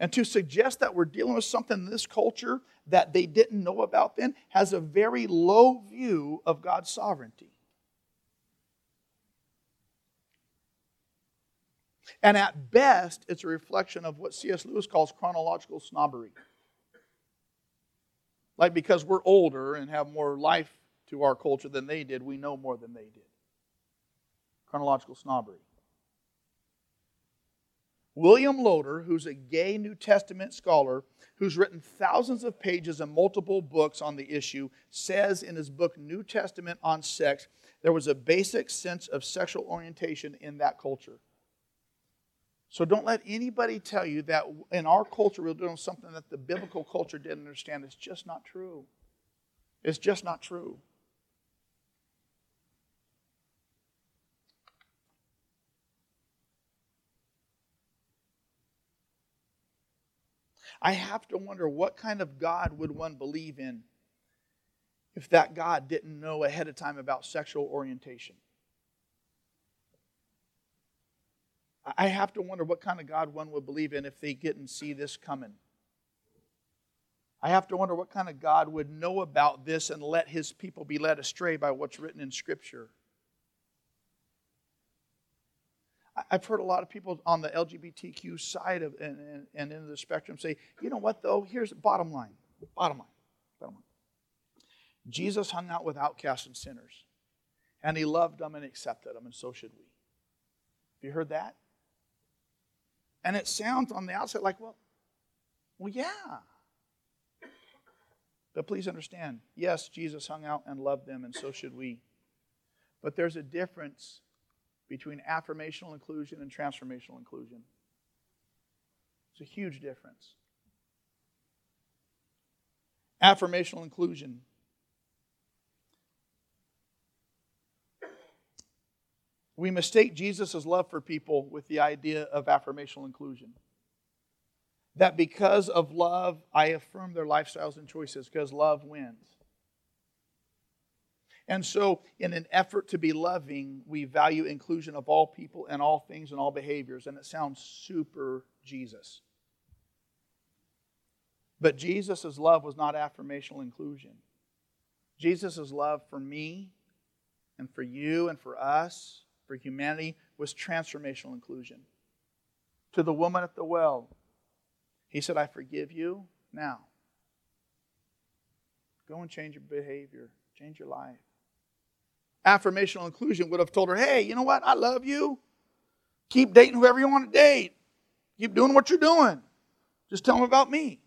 And to suggest that we're dealing with something in this culture that they didn't know about then has a very low view of God's sovereignty. And at best, it's a reflection of what C.S. Lewis calls chronological snobbery. Like because we're older and have more life to our culture than they did, we know more than they did. Chronological snobbery. William Loader, who's a gay New Testament scholar who's written thousands of pages and multiple books on the issue, says in his book New Testament on Sex, there was a basic sense of sexual orientation in that culture. So don't let anybody tell you that in our culture we're doing something that the biblical culture didn't understand. It's just not true. It's just not true. I have to wonder what kind of God would one believe in if that God didn't know ahead of time about sexual orientation? I have to wonder what kind of God one would believe in if they didn't see this coming. I have to wonder what kind of God would know about this and let his people be led astray by what's written in Scripture. I've heard a lot of people on the LGBTQ side of and, and, and in the spectrum say, you know what though? Here's the bottom line. Bottom line. Bottom line. Jesus hung out with outcasts and sinners. And he loved them and accepted them, and so should we. Have you heard that? And it sounds on the outside like, well, well, yeah. But please understand, yes, Jesus hung out and loved them, and so should we. But there's a difference between affirmational inclusion and transformational inclusion. It's a huge difference. Affirmational inclusion we mistake Jesus' love for people with the idea of affirmational inclusion. That because of love, I affirm their lifestyles and choices because love wins. And so, in an effort to be loving, we value inclusion of all people and all things and all behaviors. And it sounds super Jesus. But Jesus' love was not affirmational inclusion. Jesus' love for me and for you and for us for humanity was transformational inclusion. To the woman at the well, he said, I forgive you now. Go and change your behavior, change your life. Affirmational inclusion would have told her, hey, you know what? I love you. Keep dating whoever you want to date. Keep doing what you're doing. Just tell them about me.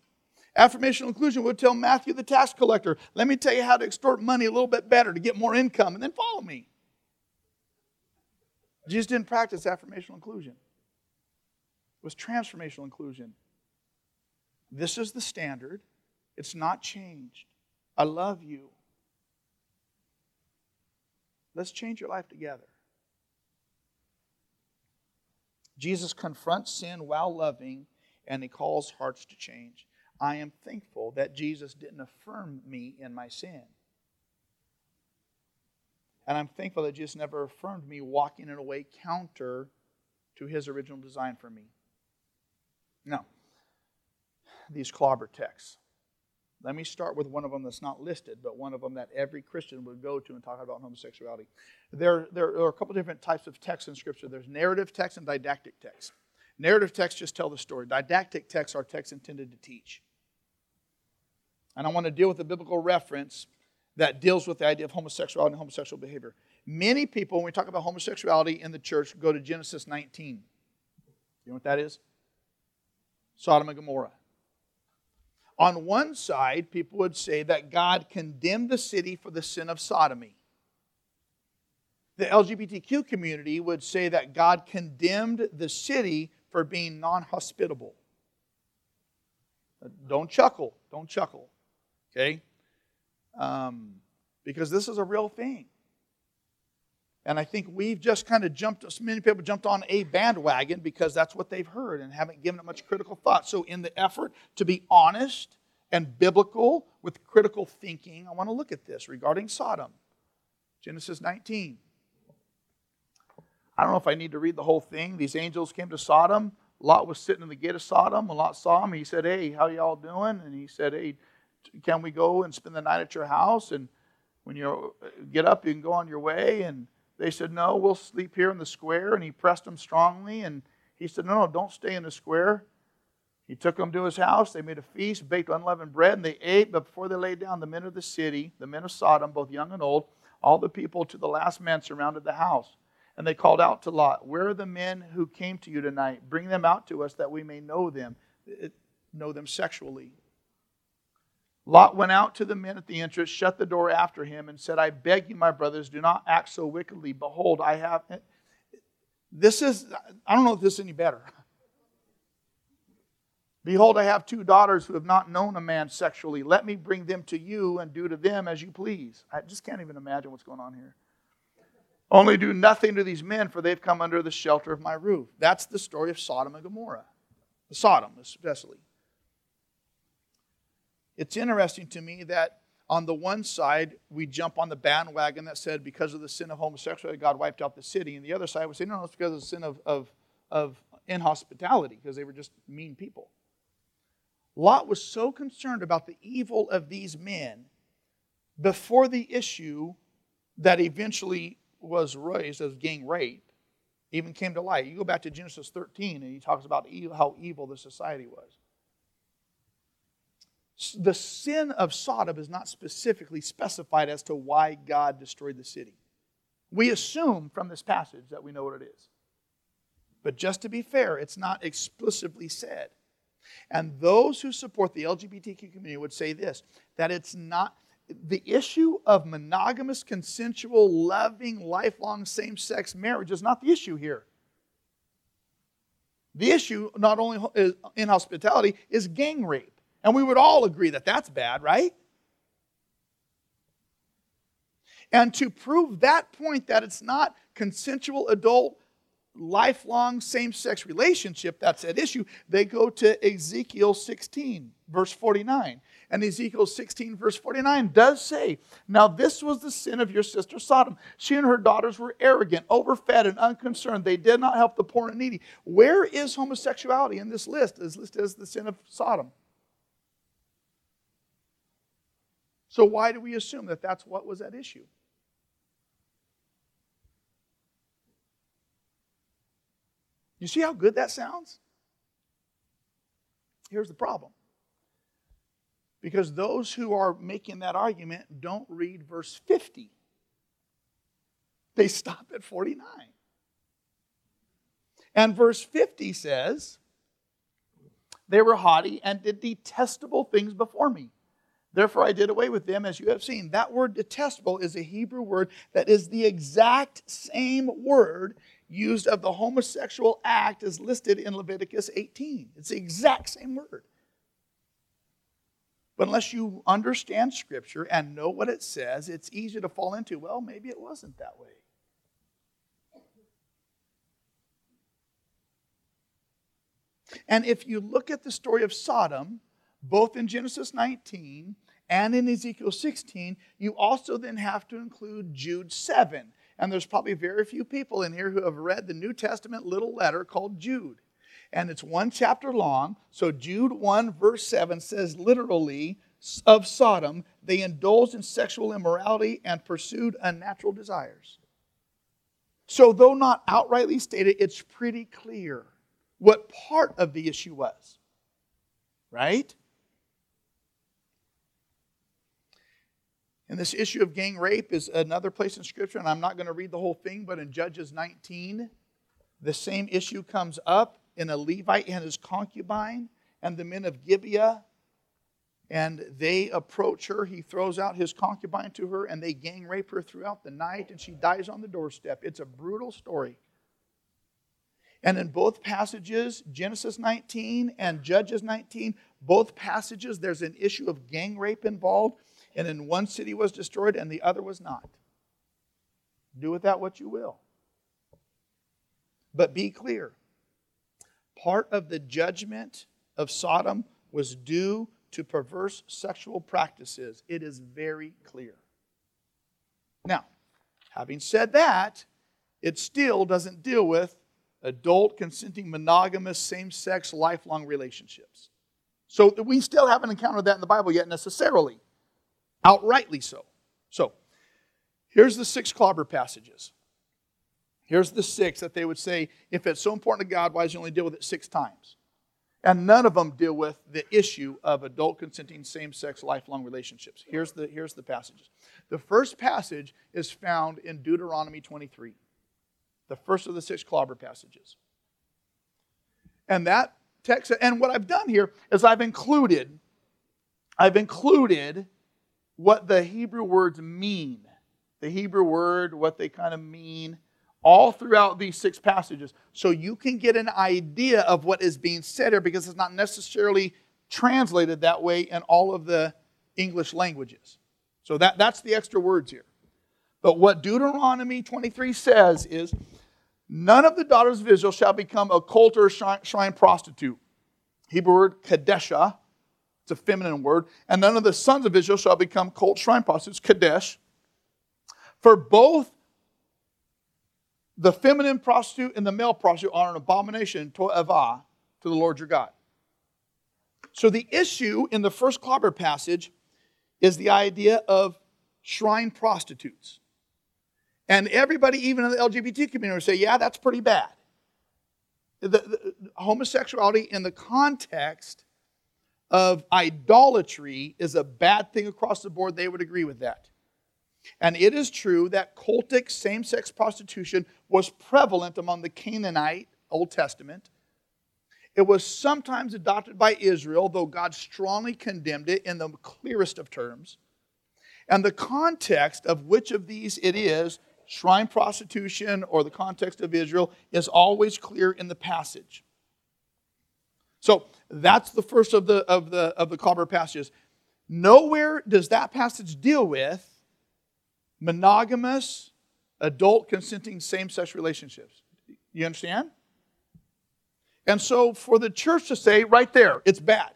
Affirmational inclusion would tell Matthew the tax collector, let me tell you how to extort money a little bit better to get more income, and then follow me. Jesus didn't practice affirmational inclusion. It was transformational inclusion. This is the standard. It's not changed. I love you. Let's change your life together. Jesus confronts sin while loving, and he calls hearts to change. I am thankful that Jesus didn't affirm me in my sin. And I'm thankful that Jesus never affirmed me walking in a way counter to his original design for me. Now, these clobber texts. Let me start with one of them that's not listed, but one of them that every Christian would go to and talk about homosexuality. There, there are a couple different types of texts in Scripture there's narrative text and didactic text. Narrative texts just tell the story, didactic texts are texts intended to teach. And I want to deal with a biblical reference that deals with the idea of homosexuality and homosexual behavior. Many people, when we talk about homosexuality in the church, go to Genesis 19. You know what that is? Sodom and Gomorrah. On one side, people would say that God condemned the city for the sin of sodomy. The LGBTQ community would say that God condemned the city for being non hospitable. Don't chuckle. Don't chuckle. Okay? Um, because this is a real thing. And I think we've just kind of jumped, many people jumped on a bandwagon because that's what they've heard and haven't given it much critical thought. So, in the effort to be honest and biblical with critical thinking, I want to look at this regarding Sodom. Genesis 19. I don't know if I need to read the whole thing. These angels came to Sodom. Lot was sitting in the gate of Sodom. And Lot saw him. He said, Hey, how y'all doing? And he said, Hey, can we go and spend the night at your house? And when you get up, you can go on your way. And they said, No, we'll sleep here in the square. And he pressed them strongly. And he said, No, no, don't stay in the square. He took them to his house. They made a feast, baked unleavened bread, and they ate. But before they lay down, the men of the city, the men of Sodom, both young and old, all the people to the last man surrounded the house. And they called out to Lot, Where are the men who came to you tonight? Bring them out to us that we may know them, eh, know them sexually. Lot went out to the men at the entrance, shut the door after him, and said, I beg you, my brothers, do not act so wickedly. Behold, I have. This is, I don't know if this is any better. Behold, I have two daughters who have not known a man sexually. Let me bring them to you and do to them as you please. I just can't even imagine what's going on here. Only do nothing to these men, for they've come under the shelter of my roof. That's the story of Sodom and Gomorrah. Sodom, especially. It's interesting to me that on the one side, we jump on the bandwagon that said because of the sin of homosexuality, God wiped out the city. And the other side would say, no, no, it's because of the sin of, of, of inhospitality, because they were just mean people. Lot was so concerned about the evil of these men before the issue that eventually was raised as gang rape even came to light. You go back to Genesis 13 and he talks about how evil the society was the sin of Sodom is not specifically specified as to why God destroyed the city. We assume from this passage that we know what it is. But just to be fair, it's not explicitly said. And those who support the LGBTQ community would say this that it's not the issue of monogamous, consensual, loving, lifelong same sex marriage is not the issue here. The issue, not only in hospitality, is gang rape. And we would all agree that that's bad, right? And to prove that point that it's not consensual adult lifelong same sex relationship that's at issue, they go to Ezekiel 16, verse 49. And Ezekiel 16, verse 49 does say, Now this was the sin of your sister Sodom. She and her daughters were arrogant, overfed, and unconcerned. They did not help the poor and needy. Where is homosexuality in this list? Is listed as the sin of Sodom. So, why do we assume that that's what was at issue? You see how good that sounds? Here's the problem Because those who are making that argument don't read verse 50. They stop at 49. And verse 50 says, They were haughty and did detestable things before me. Therefore, I did away with them, as you have seen. That word detestable is a Hebrew word that is the exact same word used of the homosexual act as listed in Leviticus 18. It's the exact same word. But unless you understand Scripture and know what it says, it's easy to fall into, well, maybe it wasn't that way. And if you look at the story of Sodom, both in Genesis 19 and in Ezekiel 16, you also then have to include Jude 7. And there's probably very few people in here who have read the New Testament little letter called Jude. And it's one chapter long. So Jude 1, verse 7 says literally, of Sodom, they indulged in sexual immorality and pursued unnatural desires. So, though not outrightly stated, it's pretty clear what part of the issue was. Right? And this issue of gang rape is another place in Scripture, and I'm not going to read the whole thing, but in Judges 19, the same issue comes up in a Levite and his concubine, and the men of Gibeah, and they approach her. He throws out his concubine to her, and they gang rape her throughout the night, and she dies on the doorstep. It's a brutal story. And in both passages, Genesis 19 and Judges 19, both passages, there's an issue of gang rape involved and in one city was destroyed and the other was not. Do with that what you will. But be clear part of the judgment of Sodom was due to perverse sexual practices. It is very clear. Now, having said that, it still doesn't deal with adult, consenting, monogamous, same sex, lifelong relationships. So we still haven't encountered that in the Bible yet necessarily outrightly so. So, here's the six clobber passages. Here's the six that they would say, if it's so important to God, why does he only deal with it six times? And none of them deal with the issue of adult consenting same sex lifelong relationships. Here's the, here's the passages. The first passage is found in Deuteronomy 23, the first of the six clobber passages. And that text, and what I've done here is I've included, I've included what the Hebrew words mean. The Hebrew word, what they kind of mean, all throughout these six passages. So you can get an idea of what is being said here because it's not necessarily translated that way in all of the English languages. So that, that's the extra words here. But what Deuteronomy 23 says is none of the daughters of Israel shall become a cult or shrine, prostitute. Hebrew word kadesha, it's a feminine word. And none of the sons of Israel shall become cult shrine prostitutes, Kadesh. For both the feminine prostitute and the male prostitute are an abomination to'evah, to the Lord your God. So the issue in the first clobber passage is the idea of shrine prostitutes. And everybody, even in the LGBT community, would say, yeah, that's pretty bad. The, the, homosexuality in the context of idolatry is a bad thing across the board, they would agree with that. And it is true that cultic same sex prostitution was prevalent among the Canaanite Old Testament. It was sometimes adopted by Israel, though God strongly condemned it in the clearest of terms. And the context of which of these it is, shrine prostitution or the context of Israel, is always clear in the passage. So that's the first of the of the of the clobber passages. Nowhere does that passage deal with monogamous, adult consenting same-sex relationships. You understand? And so for the church to say right there, it's bad.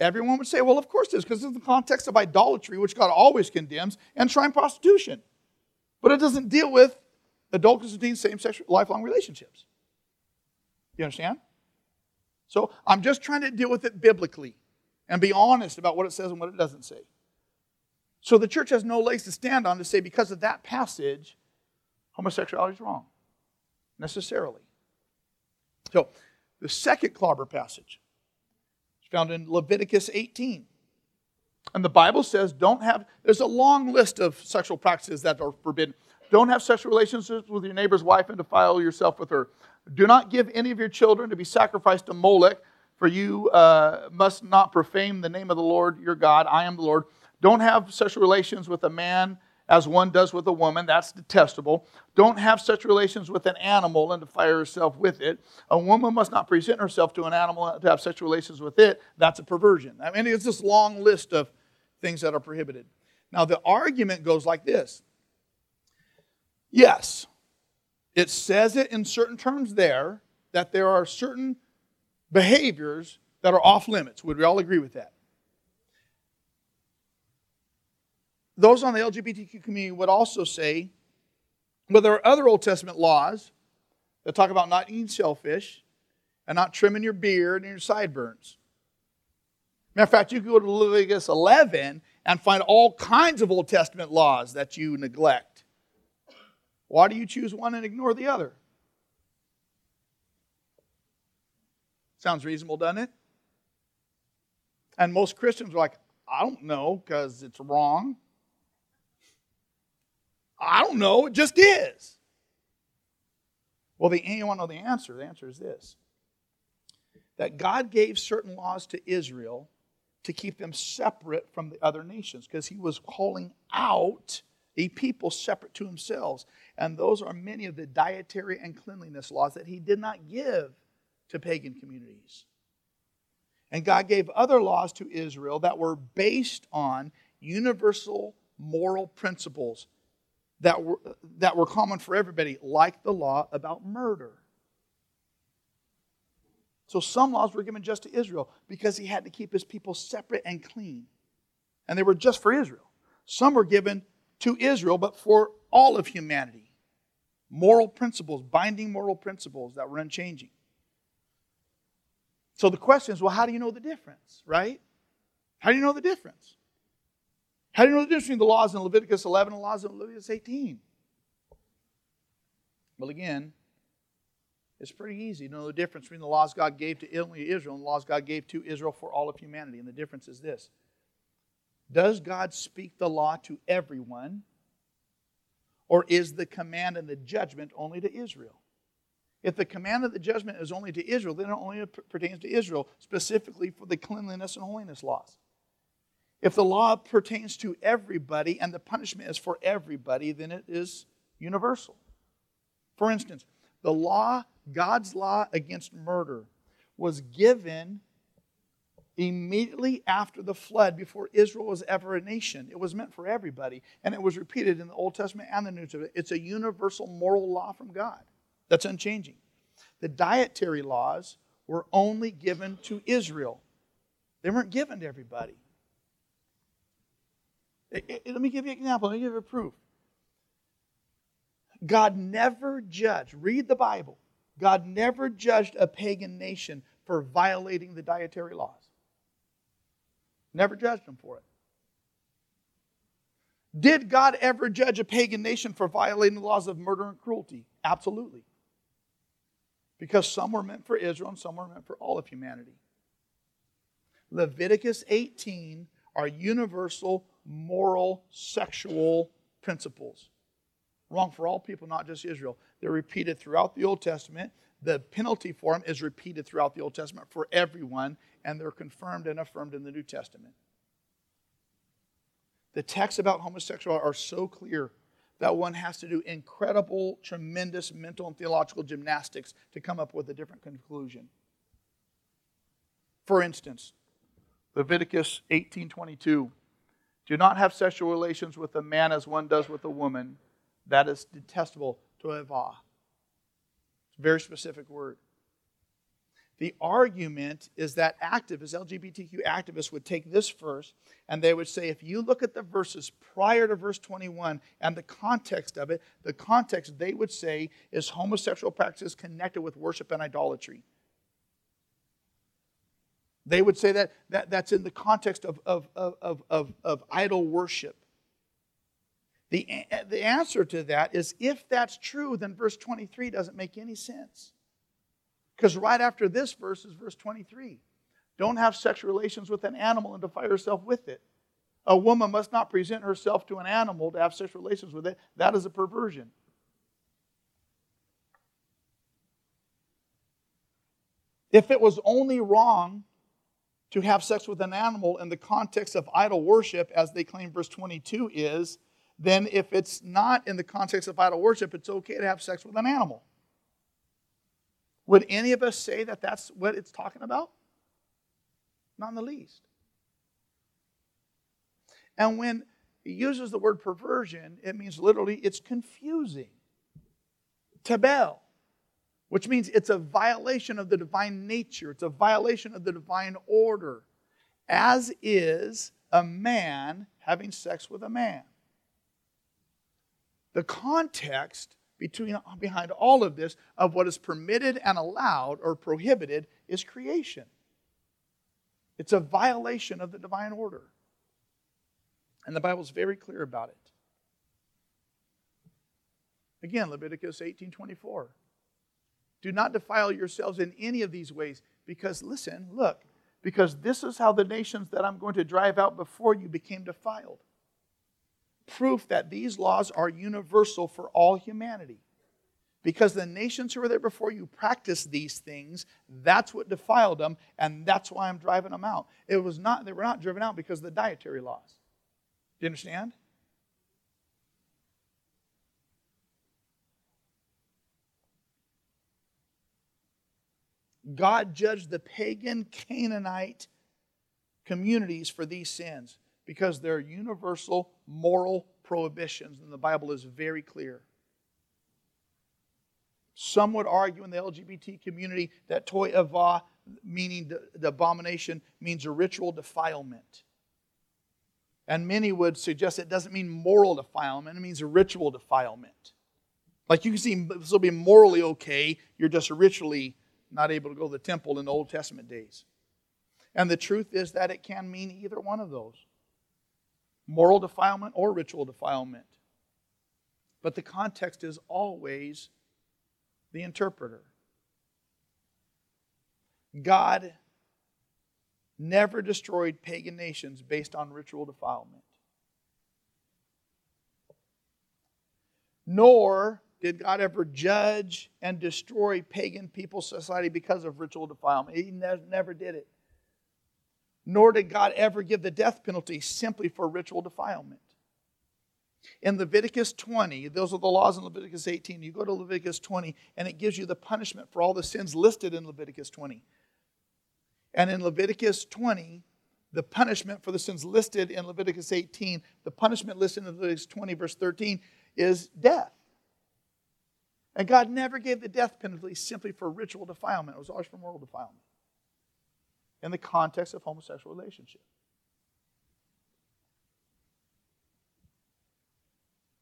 Everyone would say, well, of course it is, because it's in the context of idolatry, which God always condemns, and shrine prostitution. But it doesn't deal with adult consenting same-sex lifelong relationships. You understand? So I'm just trying to deal with it biblically and be honest about what it says and what it doesn't say. So the church has no legs to stand on to say because of that passage, homosexuality is wrong, necessarily. So the second clobber passage is found in Leviticus 18. And the Bible says don't have, there's a long list of sexual practices that are forbidden. Don't have sexual relationships with your neighbor's wife and defile yourself with her. Do not give any of your children to be sacrificed to Molech, for you uh, must not profane the name of the Lord your God. I am the Lord. Don't have sexual relations with a man as one does with a woman. That's detestable. Don't have such relations with an animal and defile yourself with it. A woman must not present herself to an animal to have sexual relations with it. That's a perversion. I mean, it's this long list of things that are prohibited. Now, the argument goes like this Yes, it says it in certain terms there that there are certain behaviors that are off limits. Would we all agree with that? Those on the LGBTQ community would also say, but there are other Old Testament laws that talk about not eating shellfish and not trimming your beard and your sideburns. Matter of fact, you go to Leviticus 11 and find all kinds of Old Testament laws that you neglect. Why do you choose one and ignore the other? Sounds reasonable, doesn't it? And most Christians are like, I don't know because it's wrong. I don't know, it just is. Well, the, you want to know the answer? The answer is this that God gave certain laws to Israel to keep them separate from the other nations because he was calling out a people separate to themselves. And those are many of the dietary and cleanliness laws that he did not give to pagan communities. And God gave other laws to Israel that were based on universal moral principles that were, that were common for everybody, like the law about murder. So some laws were given just to Israel because he had to keep his people separate and clean. And they were just for Israel. Some were given to Israel, but for all of humanity. Moral principles, binding moral principles that were unchanging. So the question is well, how do you know the difference, right? How do you know the difference? How do you know the difference between the laws in Leviticus 11 and the laws in Leviticus 18? Well, again, it's pretty easy to know the difference between the laws God gave to Israel and the laws God gave to Israel for all of humanity. And the difference is this Does God speak the law to everyone, or is the command and the judgment only to Israel? If the command of the judgment is only to Israel, then it only pertains to Israel, specifically for the cleanliness and holiness laws. If the law pertains to everybody and the punishment is for everybody, then it is universal. For instance, the law, God's law against murder, was given immediately after the flood before Israel was ever a nation. It was meant for everybody, and it was repeated in the Old Testament and the New Testament. It's a universal moral law from God that's unchanging. The dietary laws were only given to Israel, they weren't given to everybody. Let me give you an example. Let me give you a proof. God never judged, read the Bible, God never judged a pagan nation for violating the dietary laws. Never judged them for it. Did God ever judge a pagan nation for violating the laws of murder and cruelty? Absolutely. Because some were meant for Israel and some were meant for all of humanity. Leviticus 18 are universal moral sexual principles. Wrong for all people, not just Israel. They're repeated throughout the Old Testament. The penalty for them is repeated throughout the Old Testament for everyone, and they're confirmed and affirmed in the New Testament. The texts about homosexuality are so clear that one has to do incredible, tremendous mental and theological gymnastics to come up with a different conclusion. For instance, Leviticus 18:22 Do not have sexual relations with a man as one does with a woman. That is detestable to'evah. It's a very specific word. The argument is that activists, LGBTQ activists, would take this verse and they would say if you look at the verses prior to verse 21 and the context of it, the context they would say is homosexual practices connected with worship and idolatry. They would say that, that that's in the context of, of, of, of, of idol worship. The, the answer to that is if that's true, then verse 23 doesn't make any sense. Because right after this verse is verse 23. Don't have sexual relations with an animal and defile yourself with it. A woman must not present herself to an animal to have sexual relations with it. That is a perversion. If it was only wrong to have sex with an animal in the context of idol worship, as they claim verse 22 is, then if it's not in the context of idol worship, it's okay to have sex with an animal. Would any of us say that that's what it's talking about? Not in the least. And when he uses the word perversion, it means literally it's confusing. tevel which means it's a violation of the divine nature, it's a violation of the divine order, as is a man having sex with a man. The context between, behind all of this of what is permitted and allowed or prohibited is creation. It's a violation of the divine order. And the Bible's very clear about it. Again, Leviticus 18:24. Do not defile yourselves in any of these ways. Because, listen, look, because this is how the nations that I'm going to drive out before you became defiled. Proof that these laws are universal for all humanity. Because the nations who were there before you practiced these things, that's what defiled them, and that's why I'm driving them out. It was not, they were not driven out because of the dietary laws. Do you understand? God judged the pagan Canaanite communities for these sins because they're universal moral prohibitions, and the Bible is very clear. Some would argue in the LGBT community that to'evah, meaning the, the abomination, means a ritual defilement. And many would suggest it doesn't mean moral defilement, it means a ritual defilement. Like you can see, this will be morally okay, you're just ritually not able to go to the temple in the Old Testament days. And the truth is that it can mean either one of those moral defilement or ritual defilement. But the context is always the interpreter. God never destroyed pagan nations based on ritual defilement. Nor did God ever judge and destroy pagan people's society because of ritual defilement. He never did it. Nor did God ever give the death penalty simply for ritual defilement. In Leviticus 20, those are the laws in Leviticus 18. You go to Leviticus 20, and it gives you the punishment for all the sins listed in Leviticus 20. And in Leviticus 20, the punishment for the sins listed in Leviticus 18, the punishment listed in Leviticus 20, verse 13, is death. And God never gave the death penalty simply for ritual defilement, it was always for moral defilement in the context of homosexual relationship.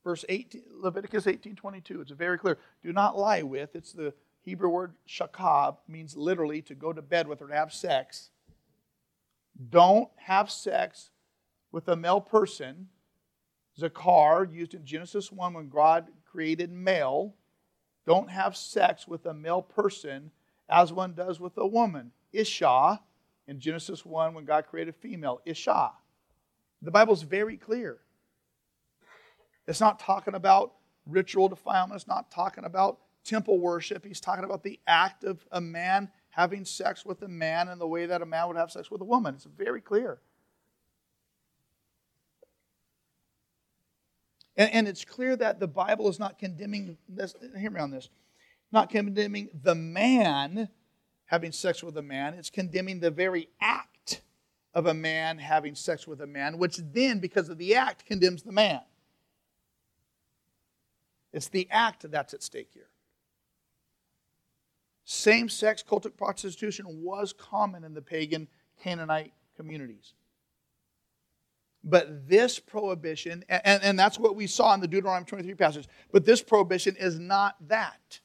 Verse 18, Leviticus 18 22, it's very clear. Do not lie with, it's the Hebrew word shakab, means literally to go to bed with or to have sex. Don't have sex with a male person. Zakar, used in Genesis 1 when God created male don't have sex with a male person as one does with a woman. Isha, in Genesis 1, when God created female, Isha. The Bible's very clear. It's not talking about ritual defilement, it's not talking about temple worship. He's talking about the act of a man having sex with a man in the way that a man would have sex with a woman. It's very clear. And, and it's clear that the Bible is not condemning this. Hear me on this. Not condemning the man having sex with a man, it's condemning the very act of a man having sex with a man, which then, because of the act, condemns the man. It's the act that's at stake here. Same sex cultic prostitution was common in the pagan Canaanite communities. But this prohibition, and, and that's what we saw in the Deuteronomy 23 passage, but this prohibition is not that.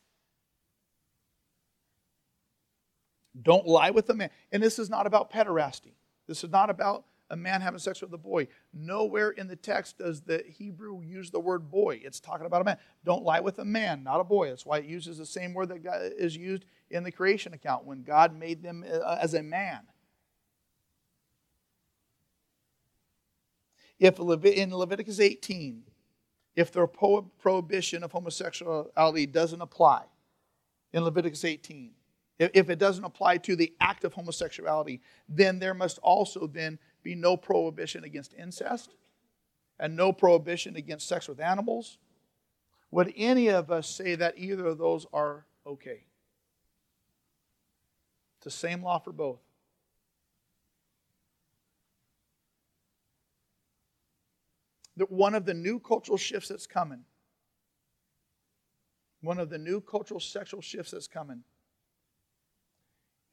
Don't lie with a man. And this is not about pederasty. This is not about a man having sex with a boy. Nowhere in the text does the Hebrew use the word boy. It's talking about a man. Don't lie with a man, not a boy. That's why it uses the same word that is used in the creation account when God made them uh, as a man. If in Leviticus 18, if the prohibition of homosexuality doesn't apply in Leviticus 18, if it doesn't apply to the act of homosexuality, then there must also then be no prohibition against incest and no prohibition against sex with animals. Would any of us say that either of those are okay? It's the same law for both. That one of the new cultural shifts that's coming, one of the new cultural sexual shifts that's coming,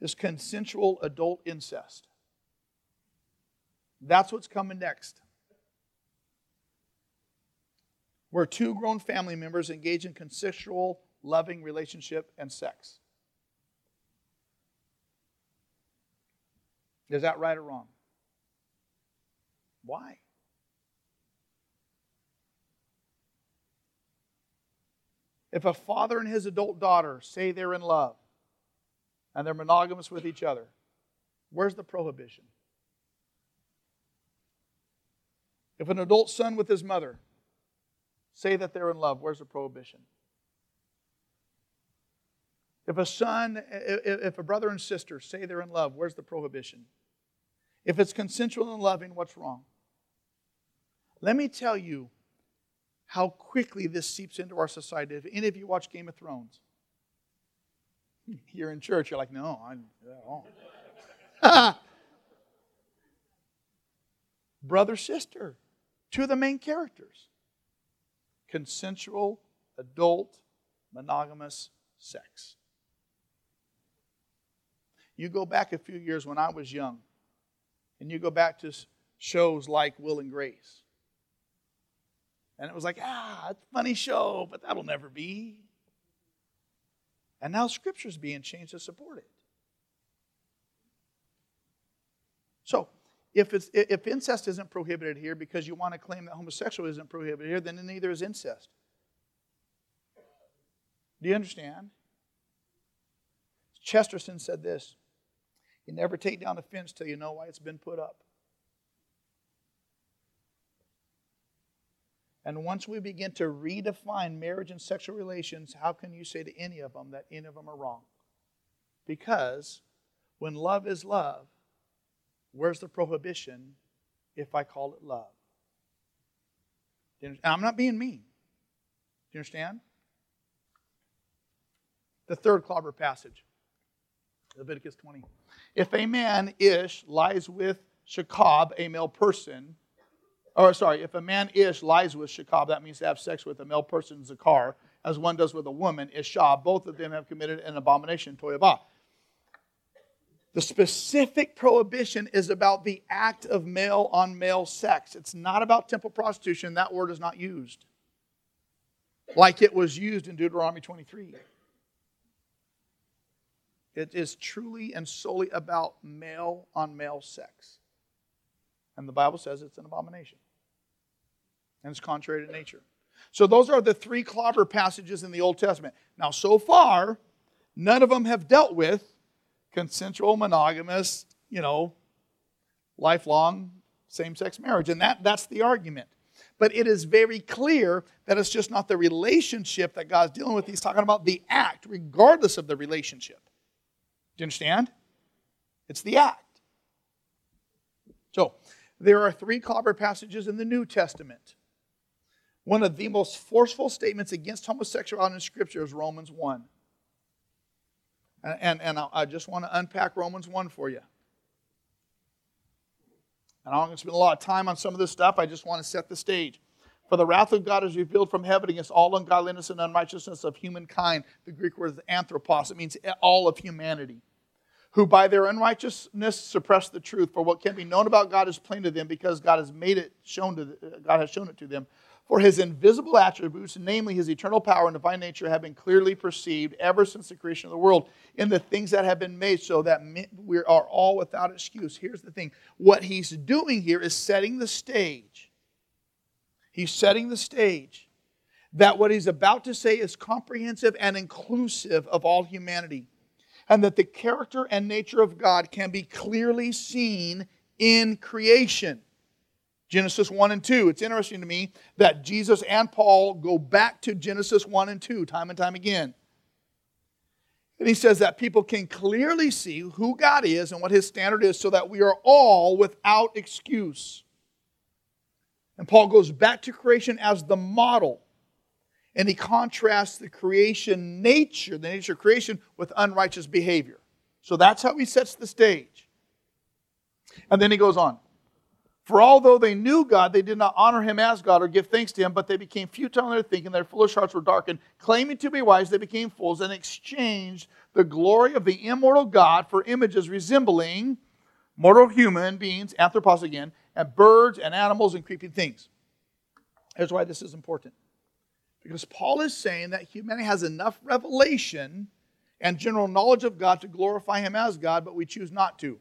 is consensual adult incest. That's what's coming next. Where two grown family members engage in consensual, loving relationship and sex. Is that right or wrong? Why? If a father and his adult daughter say they're in love and they're monogamous with each other, where's the prohibition? If an adult son with his mother say that they're in love, where's the prohibition? If a son, if a brother and sister say they're in love, where's the prohibition? If it's consensual and loving, what's wrong? Let me tell you how quickly this seeps into our society. If any of you watch Game of Thrones, you're in church, you're like, no, I don't. *laughs* Brother, sister, two of the main characters consensual, adult, monogamous sex. You go back a few years when I was young, and you go back to shows like Will and Grace. And it was like, ah, it's a funny show, but that'll never be. And now Scripture's being changed to support it. So, if, if incest isn't prohibited here because you want to claim that homosexual isn't prohibited here, then neither is incest. Do you understand? Chesterton said this You never take down a fence till you know why it's been put up. And once we begin to redefine marriage and sexual relations, how can you say to any of them that any of them are wrong? Because when love is love, where's the prohibition if I call it love? I'm not being mean. Do you understand? The third clobber passage, Leviticus 20. If a man ish lies with Shakab, a male person, or sorry, if a man ish lies with shakab, that means to have sex with a male person zakar, as one does with a woman, ishah, both of them have committed an abomination, to'evah. The specific prohibition is about the act of male on male sex. It's not about temple prostitution. That word is not used like it was used in Deuteronomy 23. It is truly and solely about male on male sex. And the Bible says it's an abomination and it's contrary to nature. So those are the three clobber passages in the Old Testament. Now, so far, none of them have dealt with consensual, monogamous, you know, lifelong same sex marriage. And that, that's the argument. But it is very clear that it's just not the relationship that God's dealing with. He's talking about the act, regardless of the relationship. Do you understand? It's the act. So, there are three clobber passages in the New Testament. One of the most forceful statements against homosexuality in Scripture is Romans 1. And, and, and I just want to unpack Romans 1 for you. And I'm going to spend a lot of time on some of this stuff. I just want to set the stage. For the wrath of God is revealed from heaven against all ungodliness and unrighteousness of humankind. The Greek word is anthropos. It means all of humanity. Who by their unrighteousness suppress the truth. For what can be known about God is plain to them because God has made it shown to God has shown it to them. For his invisible attributes, namely his eternal power and divine nature, have been clearly perceived ever since the creation of the world in the things that have been made, so that we are all without excuse. Here's the thing what he's doing here is setting the stage. He's setting the stage that what he's about to say is comprehensive and inclusive of all humanity, and that the character and nature of God can be clearly seen in creation. Genesis 1 and 2. It's interesting to me that Jesus and Paul go back to Genesis 1 and 2 time and time again. And he says that people can clearly see who God is and what his standard is so that we are all without excuse. And Paul goes back to creation as the model. And he contrasts the creation nature, the nature of creation, with unrighteous behavior. So that's how he sets the stage. And then he goes on. For although they knew God, they did not honor him as God or give thanks to him, but they became futile in their thinking, their foolish hearts were darkened. Claiming to be wise, they became fools and exchanged the glory of the immortal God for images resembling mortal human beings, anthropos again, and birds and animals and creeping things. Here's why this is important. Because Paul is saying that humanity has enough revelation and general knowledge of God to glorify him as God, but we choose not to.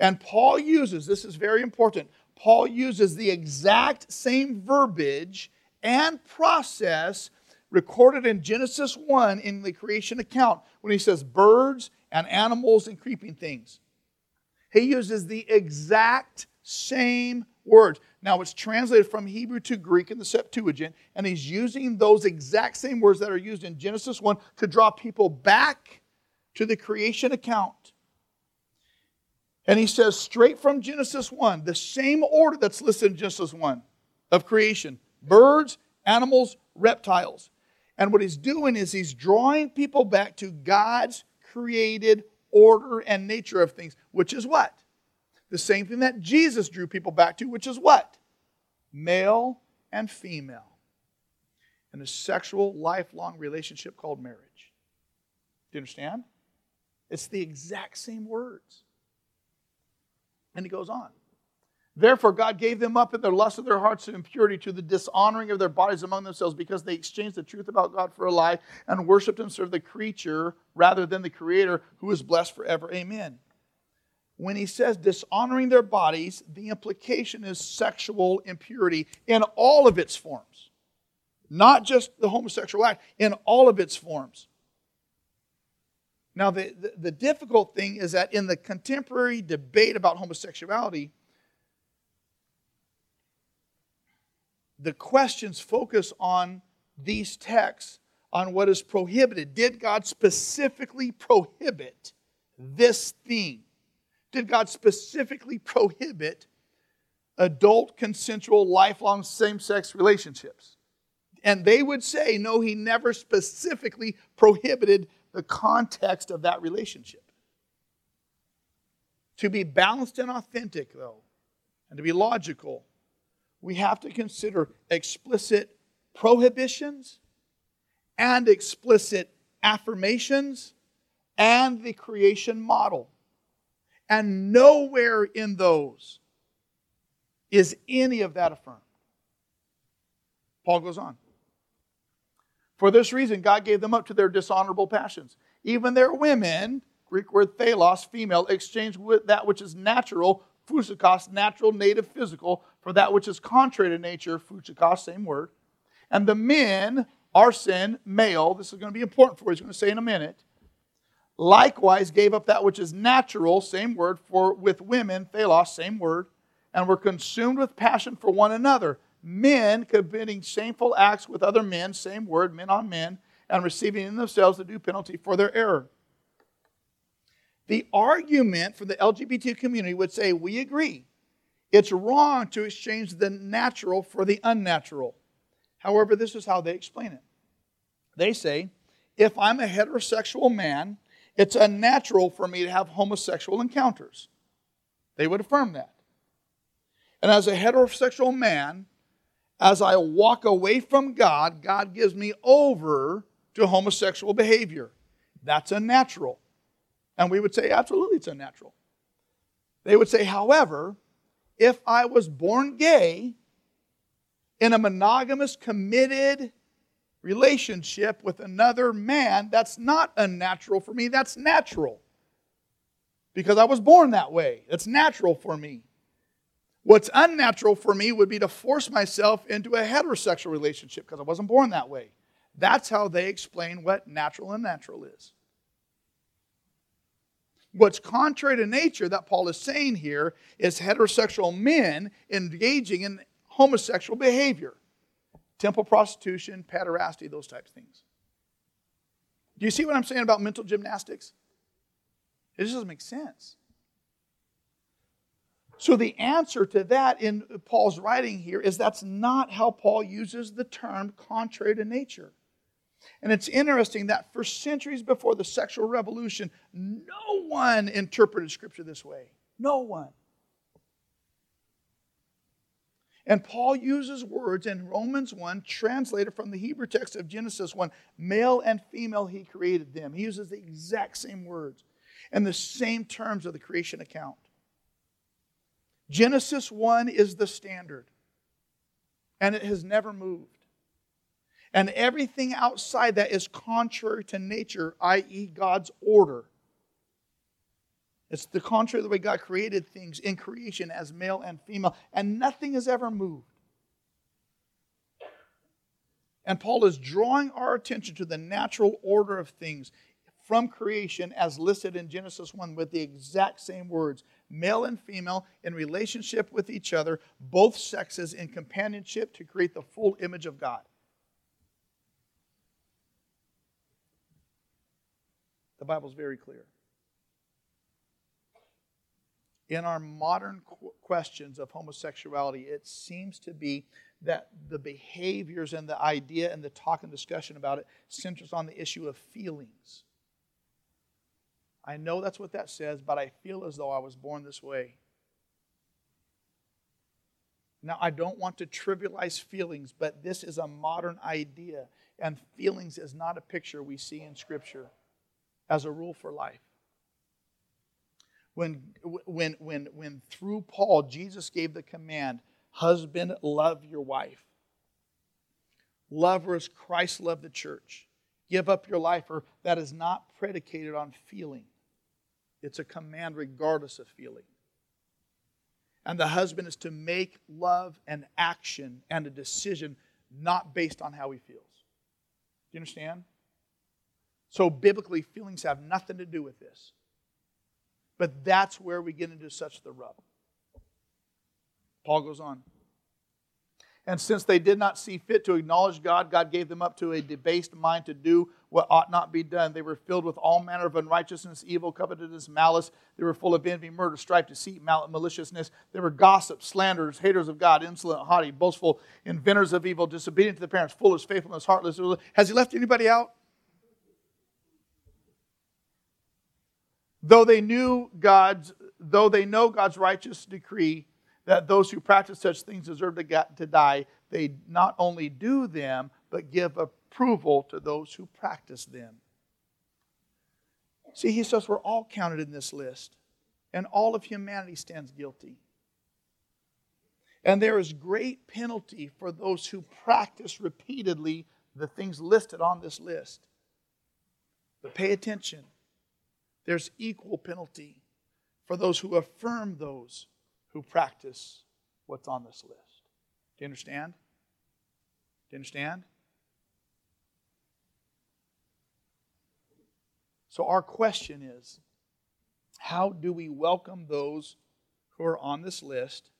And Paul uses, this is very important, Paul uses the exact same verbiage and process recorded in Genesis 1 in the creation account when he says birds and animals and creeping things. He uses the exact same words. Now, it's translated from Hebrew to Greek in the Septuagint, and he's using those exact same words that are used in Genesis 1 to draw people back to the creation account. And he says, straight from Genesis 1, the same order that's listed in Genesis 1 of creation birds, animals, reptiles. And what he's doing is he's drawing people back to God's created order and nature of things, which is what? The same thing that Jesus drew people back to, which is what? Male and female. In a sexual, lifelong relationship called marriage. Do you understand? It's the exact same words. And he goes on. Therefore, God gave them up in the lust of their hearts to impurity, to the dishonoring of their bodies among themselves, because they exchanged the truth about God for a lie and worshiped and served the creature rather than the Creator, who is blessed forever. Amen. When he says dishonoring their bodies, the implication is sexual impurity in all of its forms, not just the homosexual act, in all of its forms. Now, the, the, the, difficult thing is that in the contemporary debate about homosexuality, the questions focus on these texts, on what is prohibited. Did God specifically prohibit this thing? Did God specifically prohibit adult, consensual, lifelong same sex relationships? And they would say, no, he never specifically prohibited the context of that relationship. To be balanced and authentic, though, and to be logical, we have to consider explicit prohibitions and explicit affirmations and the creation model. And nowhere in those is any of that affirmed. Paul goes on. For this reason, God gave them up to their dishonorable passions. Even their women, Greek word thelos, female, exchanged with that which is natural, physikos, natural, native, physical, for that which is contrary to nature, physikos, same word. And the men, arsen, male, this is going to be important for you, he's going to say in a minute, likewise gave up that which is natural, same word, for with women, thelos, same word, and were consumed with passion for one another men committing shameful acts with other men, same word, men on men, and receiving in themselves the due penalty for their error. The argument for the LGBT community would say, We agree. It's wrong to exchange the natural for the unnatural. However, this is how they explain it. They say, if I'm a heterosexual man, it's unnatural for me to have homosexual encounters. They would affirm that. And as a heterosexual man, as I walk away from God, God gives me over to homosexual behavior. That's unnatural. And we would say, absolutely, it's unnatural. They would say, however, if I was born gay in a monogamous, committed relationship with another man, that's not unnatural for me, that's natural. Because I was born that way. It's natural for me. What's unnatural for me would be to force myself into a heterosexual relationship because I wasn't born that way. That's how they explain what natural and natural is. What's contrary to nature that Paul is saying here is heterosexual men engaging in homosexual behavior temple prostitution, pederasty, those types of things. Do you see what I'm saying about mental gymnastics? It just doesn't make sense. So, the answer to that in Paul's writing here is that's not how Paul uses the term contrary to nature. And it's interesting that for centuries before the sexual revolution, no one interpreted Scripture this way. No one. And Paul uses words in Romans 1, translated from the Hebrew text of Genesis 1 male and female, he created them. He uses the exact same words and the same terms of the creation account. Genesis 1 is the standard, and it has never moved. And everything outside that is contrary to nature, i.e., God's order. It's the contrary of the way God created things in creation as male and female, and nothing has ever moved. And Paul is drawing our attention to the natural order of things from creation as listed in Genesis 1 with the exact same words male and female in relationship with each other, both sexes in companionship to create the full image of God. The Bible's very clear. In our modern questions of homosexuality, it seems to be that the behaviors and the idea and the talk and discussion about it centers on the issue of feelings. I know that's what that says, but I feel as though I was born this way. Now, I don't want to trivialize feelings, but this is a modern idea, and feelings is not a picture we see in Scripture as a rule for life. When, when, when, when through Paul, Jesus gave the command, husband, love your wife. Love her as Christ loved the church. Give up your life for that is not predicated on feeling. It's a command regardless of feeling. And the husband is to make love an action and a decision not based on how he feels. Do you understand? So, biblically, feelings have nothing to do with this. But that's where we get into such the rub. Paul goes on. And since they did not see fit to acknowledge God, God gave them up to a debased mind to do what ought not be done. They were filled with all manner of unrighteousness, evil, covetousness, malice. They were full of envy, murder, strife, deceit, mal- maliciousness. They were gossips, slanderers, haters of God, insolent, haughty, boastful, inventors of evil, disobedient to the parents, foolish, faithfulness, heartless. Has he left anybody out? Though they knew God's, though they know God's righteous decree that those who practice such things deserve to, get, to die, they not only do them, but give approval to those who practice them. See, he says we're all counted in this list, and all of humanity stands guilty. And there is great penalty for those who practice repeatedly the things listed on this list. But pay attention there's equal penalty for those who affirm those who practice what's on this list. Do you understand? Do you understand? So, our question is how do we welcome those who are on this list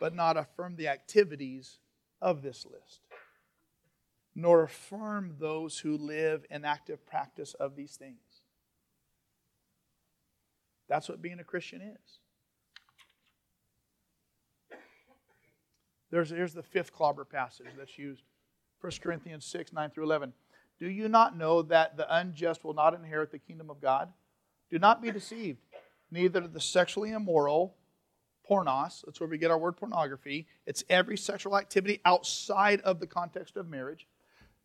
but not affirm the activities of this list? Nor affirm those who live in active practice of these things? That's what being a Christian is. There's, here's the fifth clobber passage that's used 1 Corinthians 6, 9 through 11. Do you not know that the unjust will not inherit the kingdom of God? Do not be deceived. Neither the sexually immoral, pornos, that's where we get our word pornography, it's every sexual activity outside of the context of marriage,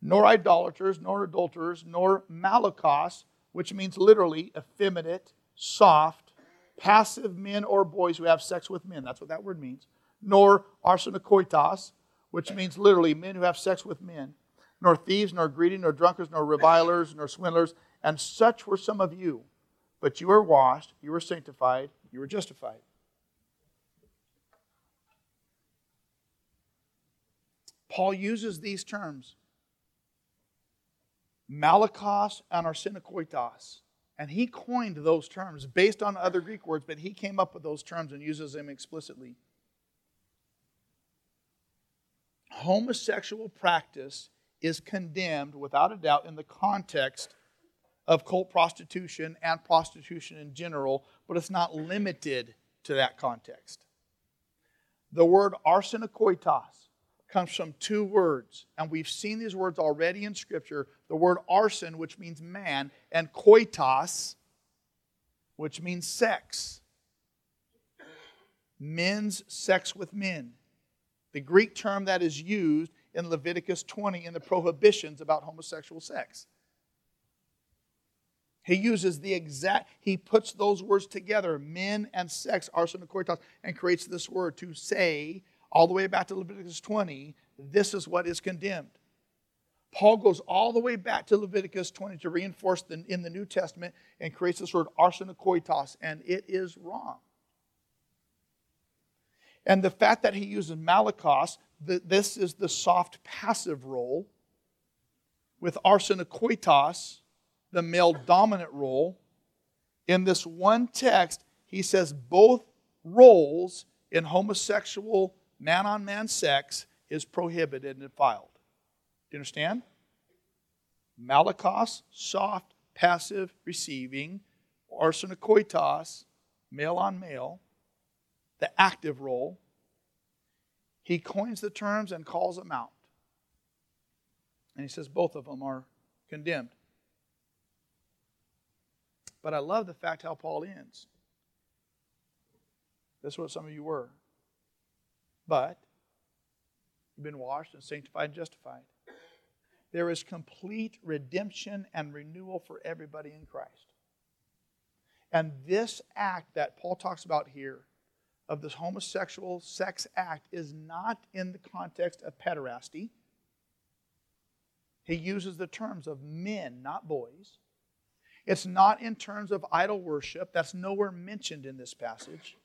nor idolaters, nor adulterers, nor malakos, which means literally effeminate, soft, passive men or boys who have sex with men. That's what that word means. Nor arsenokoitos, which means literally men who have sex with men. Nor thieves, nor greedy, nor drunkards, nor revilers, nor swindlers. And such were some of you. But you were washed, you were sanctified, you were justified. Paul uses these terms malakos and arsenokoitos And he coined those terms based on other Greek words, but he came up with those terms and uses them explicitly. Homosexual practice is condemned without a doubt in the context of cult prostitution and prostitution in general, but it's not limited to that context. The word arsenokoitos comes from two words, and we've seen these words already in Scripture. The word arsen, which means man, and koitos, which means sex. Men's sex with men. The Greek term that is used in Leviticus 20 in the prohibitions about homosexual sex. He uses the exact, he puts those words together, men and sex, arsen and koitos, and creates this word to say, all the way back to Leviticus 20, this is what is condemned. Paul goes all the way back to Leviticus 20 to reinforce the, in the New Testament and creates this word arsenokoitos, and it is wrong. And the fact that he uses malakos, the, this is the soft passive role, with arsenokoitos, the male dominant role. In this one text, he says both roles in homosexual man on man sex is prohibited and defiled. Do you understand? Malakos, soft, passive, receiving, arsenokoitos, male on male, the active role. He coins the terms and calls them out. And he says both of them are condemned. But I love the fact how Paul ends. That's what some of you were. But you've been washed and sanctified and justified. There is complete redemption and renewal for everybody in Christ. And this act that Paul talks about here of this homosexual sex act is not in the context of pederasty. He uses the terms of men, not boys. It's not in terms of idol worship. That's nowhere mentioned in this passage.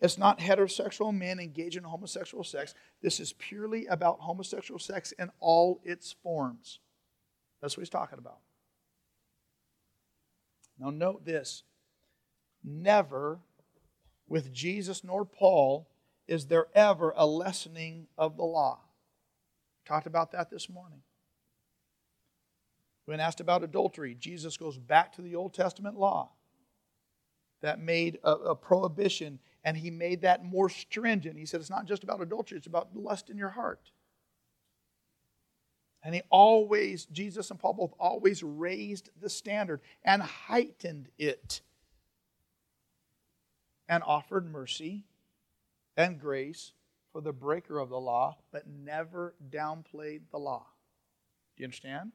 It's not heterosexual men engaged in homosexual sex. This is purely about homosexual sex in all its forms. That's what he's talking about. Now, note this never with Jesus nor Paul is there ever a lessening of the law. Talked about that this morning. When asked about adultery, Jesus goes back to the Old Testament law that made a, a, prohibition, and he made that more stringent. He said it's not just about adultery, it's about lust in your heart. And he always, Jesus and Paul both always raised the standard and heightened it and offered mercy and grace for the breaker of the law, but never downplayed the law. Do you understand?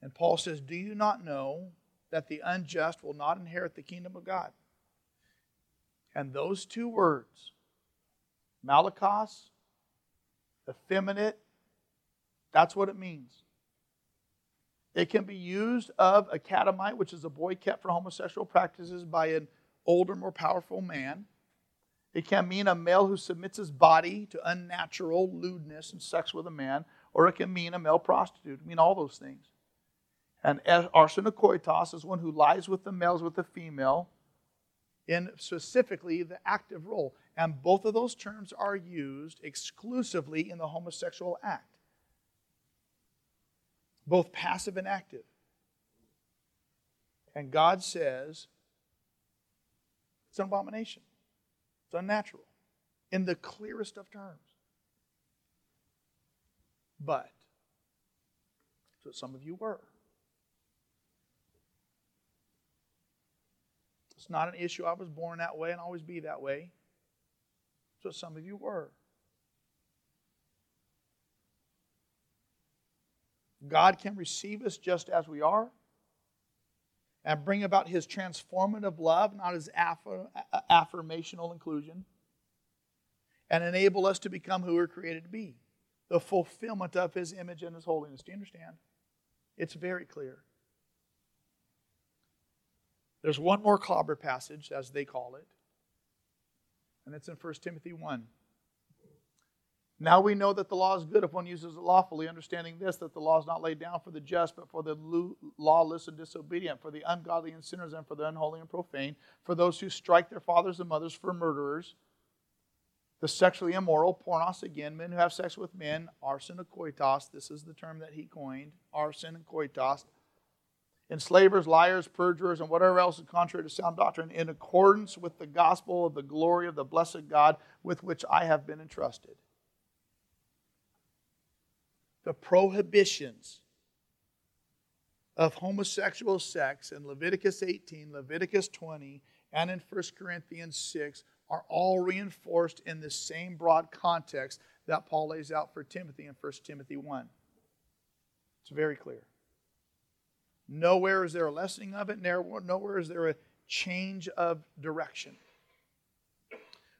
And Paul says, Do you not know that the unjust will not inherit the kingdom of God? And those two words, malakos, effeminate, that's what it means. It can be used of a catamite, which is a boy kept for homosexual practices by an older, more powerful man. It can mean a male who submits his body to unnatural lewdness and sex with a man, or it can mean a male prostitute. I mean all those things. And arsenokoitos is one who lies with the males with the female in specifically the active role. And both of those terms are used exclusively in the homosexual act, both passive and active. And God says it's an abomination, it's unnatural in the clearest of terms. But, so some of you were. It's not an issue. I was born that way and always be that way. So some of you were. God can receive us just as we are and bring about his transformative love, not his affirmational inclusion, and enable us to become who we're created to be the fulfillment of his image and his holiness. Do you understand? It's very clear. There's one more clobber passage, as they call it, and it's in 1 Timothy 1. Now we know that the law is good if one uses it lawfully, understanding this, that the law is not laid down for the just, but for the lawless and disobedient, for the ungodly and sinners, and for the unholy and profane, for those who strike their fathers and mothers, for murderers, the sexually immoral, pornos again, men who have sex with men, arsen and koitos, this is the term that he coined, arsen and koitos, enslavers, liars, perjurers, and whatever else is contrary to sound doctrine, in accordance with the gospel of the glory of the blessed God with which I have been entrusted the prohibitions of homosexual sex in Leviticus 18, Leviticus 20, and in 1 Corinthians 6 are all reinforced in the same broad context that Paul lays out for Timothy in 1 Timothy 1. It's very clear. Nowhere is there a lessening of it, nowhere is there a change of direction.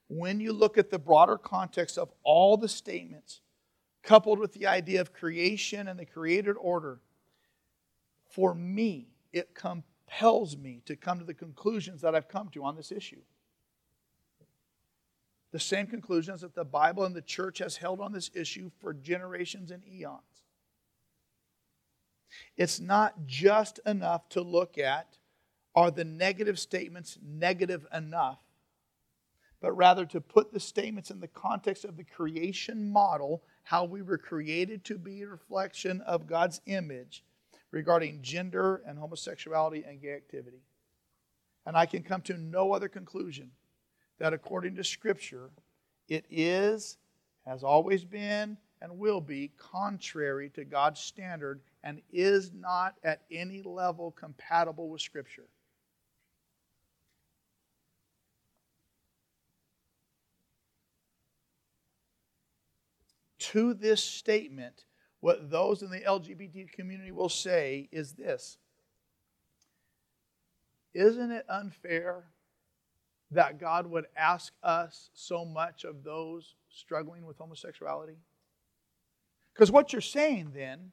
When you look at the broader context of all the statements coupled with the idea of creation and the created order, for me, it compels me to come to the conclusions that I've come to on this issue. The same conclusions that the Bible and the church has held on this issue for generations and eons. It's not just enough to look at are the negative statements negative enough, but rather to put the statements in the context of the creation model how we were created to be a reflection of God's image regarding gender and homosexuality and gay activity. And I can come to no other conclusion that according to Scripture, it is, has always been, and will be contrary to God's standard and is not at any level compatible with Scripture. to this statement, what those in the LGBT community will say is this Isn't it unfair that God would ask us so much of those struggling with homosexuality? Because what you're saying then,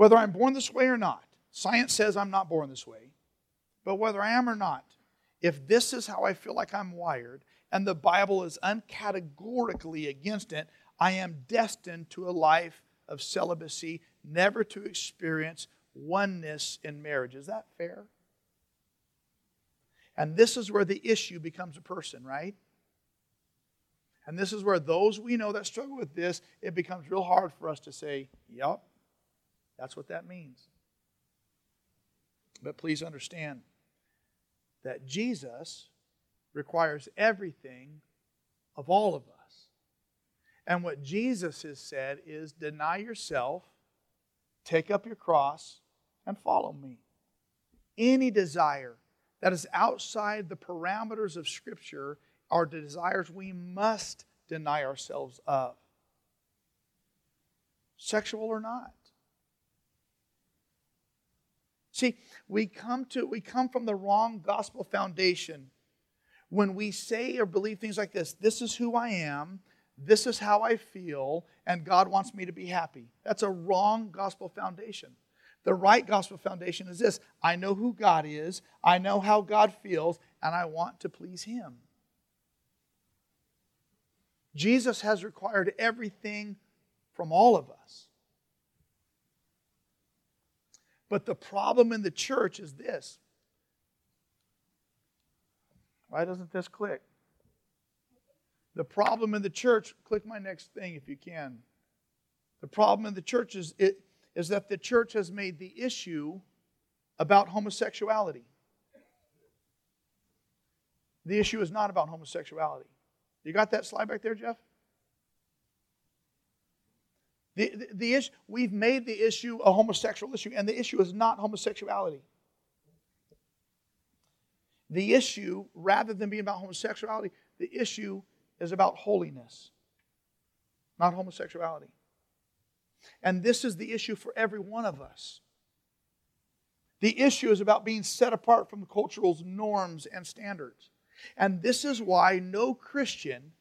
whether I'm born this way or not, science says I'm not born this way, but whether I am or not, if this is how I feel like I'm wired, and the Bible is uncategorically against it, I am destined to a life of celibacy, never to experience oneness in marriage. Is that fair? And this is where the issue becomes a person, right? And this is where those we know that struggle with this, it becomes real hard for us to say, yep, that's what that means. But please understand that Jesus requires everything of all of us. And what Jesus has said is deny yourself, take up your cross, and follow me. Any desire that is outside the parameters of Scripture are desires we must deny ourselves of, sexual or not. See, we come to we come from the wrong gospel foundation when we say or believe things like this. This is who I am. This is how I feel, and God wants me to be happy. That's a wrong gospel foundation. The right gospel foundation is this I know who God is, I know how God feels, and I want to please Him. Jesus has required everything from all of us. But the problem in the church is this. Why doesn't this click? The problem in the church, click my next thing if you can. The problem in the church is, it, is that the church has made the issue about homosexuality. The issue is not about homosexuality. You got that slide back there, Jeff? The, the, the issue, we've made the issue a homosexual issue, and the issue is not homosexuality. The issue, rather than being about homosexuality, the issue is about holiness, not homosexuality. And this is the issue for every one of us. The issue is about being set apart from cultural norms and standards. And this is why no Christian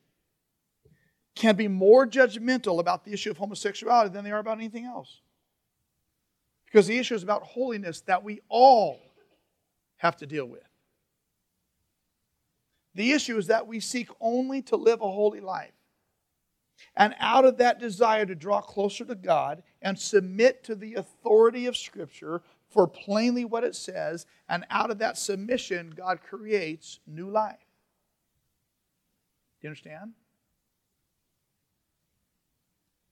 can be more judgmental about the issue of homosexuality than they are about anything else. Because the issue is about holiness that we all have to deal with. The issue is that we seek only to live a holy life. And out of that desire to draw closer to God and submit to the authority of Scripture for plainly what it says, and out of that submission, God creates new life. Do you understand?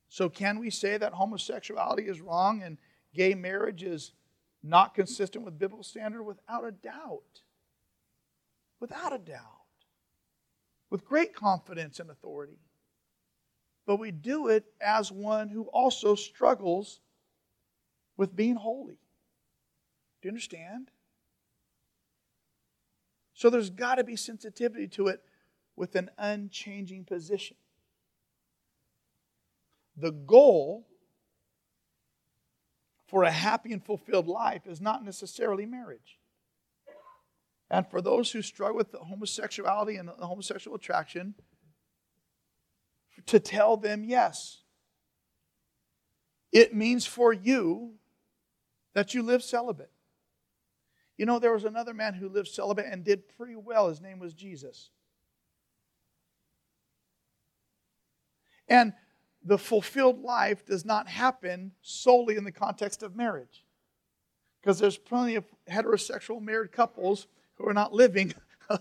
So, can we say that homosexuality is wrong and gay marriage is not consistent with biblical standard? Without a doubt. Without a doubt. With great confidence and authority. But we do it as one who also struggles with being holy. Do you understand? So there's got to be sensitivity to it with an unchanging position. The goal for a happy and fulfilled life is not necessarily marriage. And for those who struggle with homosexuality and homosexual attraction, to tell them yes. It means for you that you live celibate. You know, there was another man who lived celibate and did pretty well. His name was Jesus. And the fulfilled life does not happen solely in the context of marriage. Because there's plenty of heterosexual married couples who are not living a,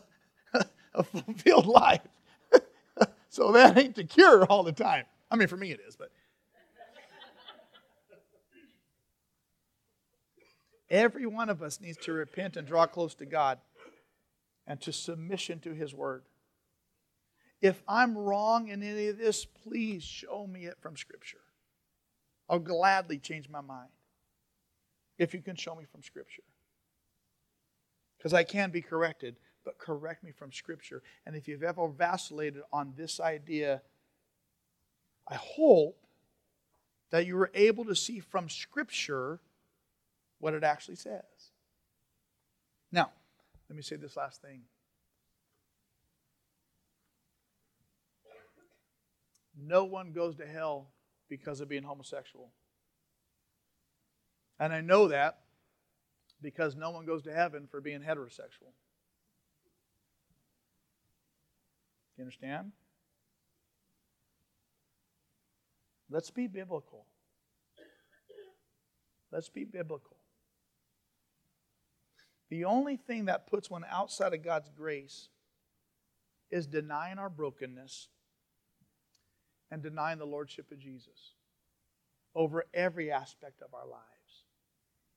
*laughs* a fulfilled life. *laughs* so that ain't the cure all the time. I mean, for me it is, but. Every one of us needs to repent and draw close to God and to submission to His Word. If I'm wrong in any of this, please show me it from Scripture. I'll gladly change my mind if you can show me from Scripture. Because I can be corrected, but correct me from Scripture. And if you've ever vacillated on this idea, I hope that you were able to see from Scripture what it actually says. Now, let me say this last thing. No one goes to hell because of being homosexual. And I know that because no one goes to heaven for being heterosexual. You understand? Let's be biblical. Let's be biblical. The only thing that puts one outside of God's grace is denying our brokenness and denying the Lordship of Jesus over every aspect of our lives,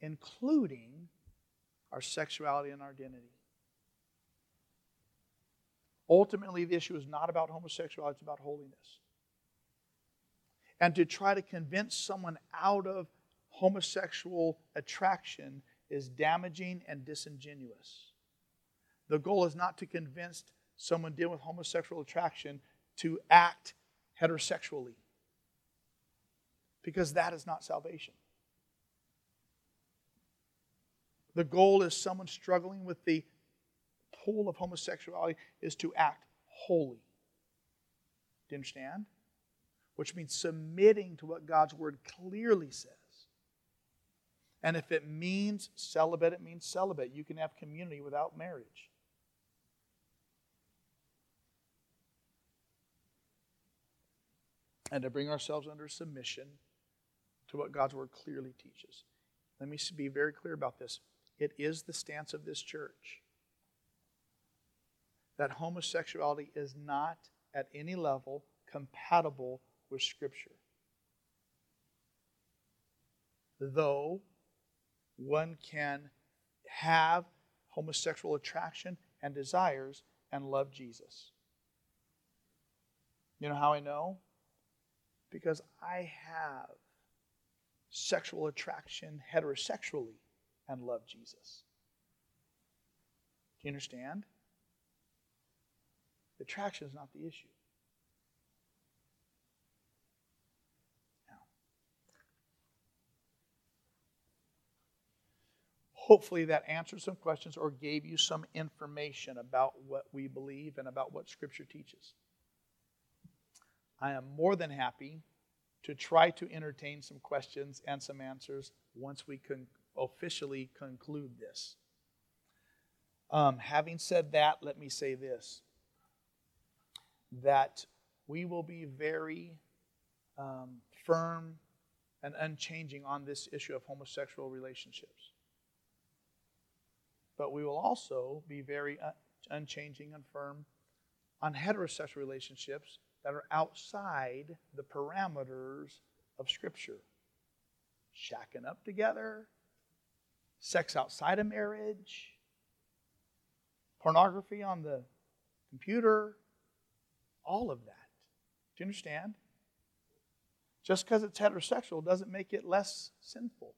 including our sexuality and our identity. Ultimately, the issue is not about homosexuality, it's about holiness. And to try to convince someone out of homosexual attraction is damaging and disingenuous. The goal is not to convince someone dealing with homosexual attraction to act heterosexually, because that is not salvation. The goal is someone struggling with the pull of homosexuality is to act holy. Do you understand? Which means submitting to what God's word clearly says. And if it means celibate, it means celibate. You can have community without marriage. And to bring ourselves under submission to what God's word clearly teaches. Let me be very clear about this. It is the stance of this church that homosexuality is not at any level compatible with Scripture. Though one can have homosexual attraction and desires and love Jesus. You know how I know? Because I have sexual attraction heterosexually and love Jesus. Do you understand? Attraction is not the issue. hopefully that answered some questions or gave you some information about what we believe and about what Scripture teaches. I am more than happy to try to entertain some questions and some answers once we can officially conclude this. Um, having said that, let me say this that we will be very um, firm and unchanging on this issue of homosexual relationships. But we will also be very un- unchanging and firm on heterosexual relationships that are outside the parameters of Scripture. Shacking up together, sex outside of marriage, pornography on the computer, all of that. Do you understand? Just because it's heterosexual doesn't make it less sinful.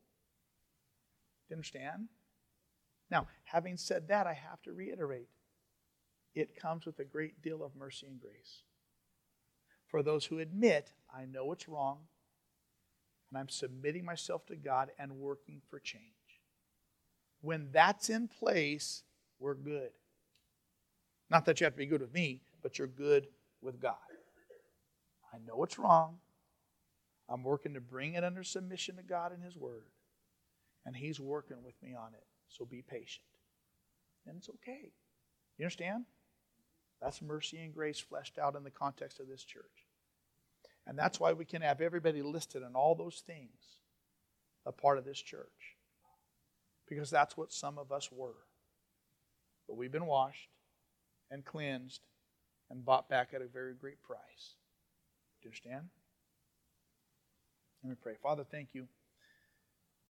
Do you understand? Now, having said that, I have to reiterate it comes with a great deal of mercy and grace. For those who admit, I know it's wrong, and I'm submitting myself to God and working for change. When that's in place, we're good. Not that you have to be good with me, but you're good with God. I know it's wrong. I'm working to bring it under submission to God and His Word. And He's working with me on it. So be patient. And it's okay. You understand? That's mercy and grace fleshed out in the context of this church. And that's why we can have everybody listed in all those things a part of this church. Because that's what some of us were. But we've been washed and cleansed and bought back at a very great price. Do you understand? Let me pray. Father, thank you.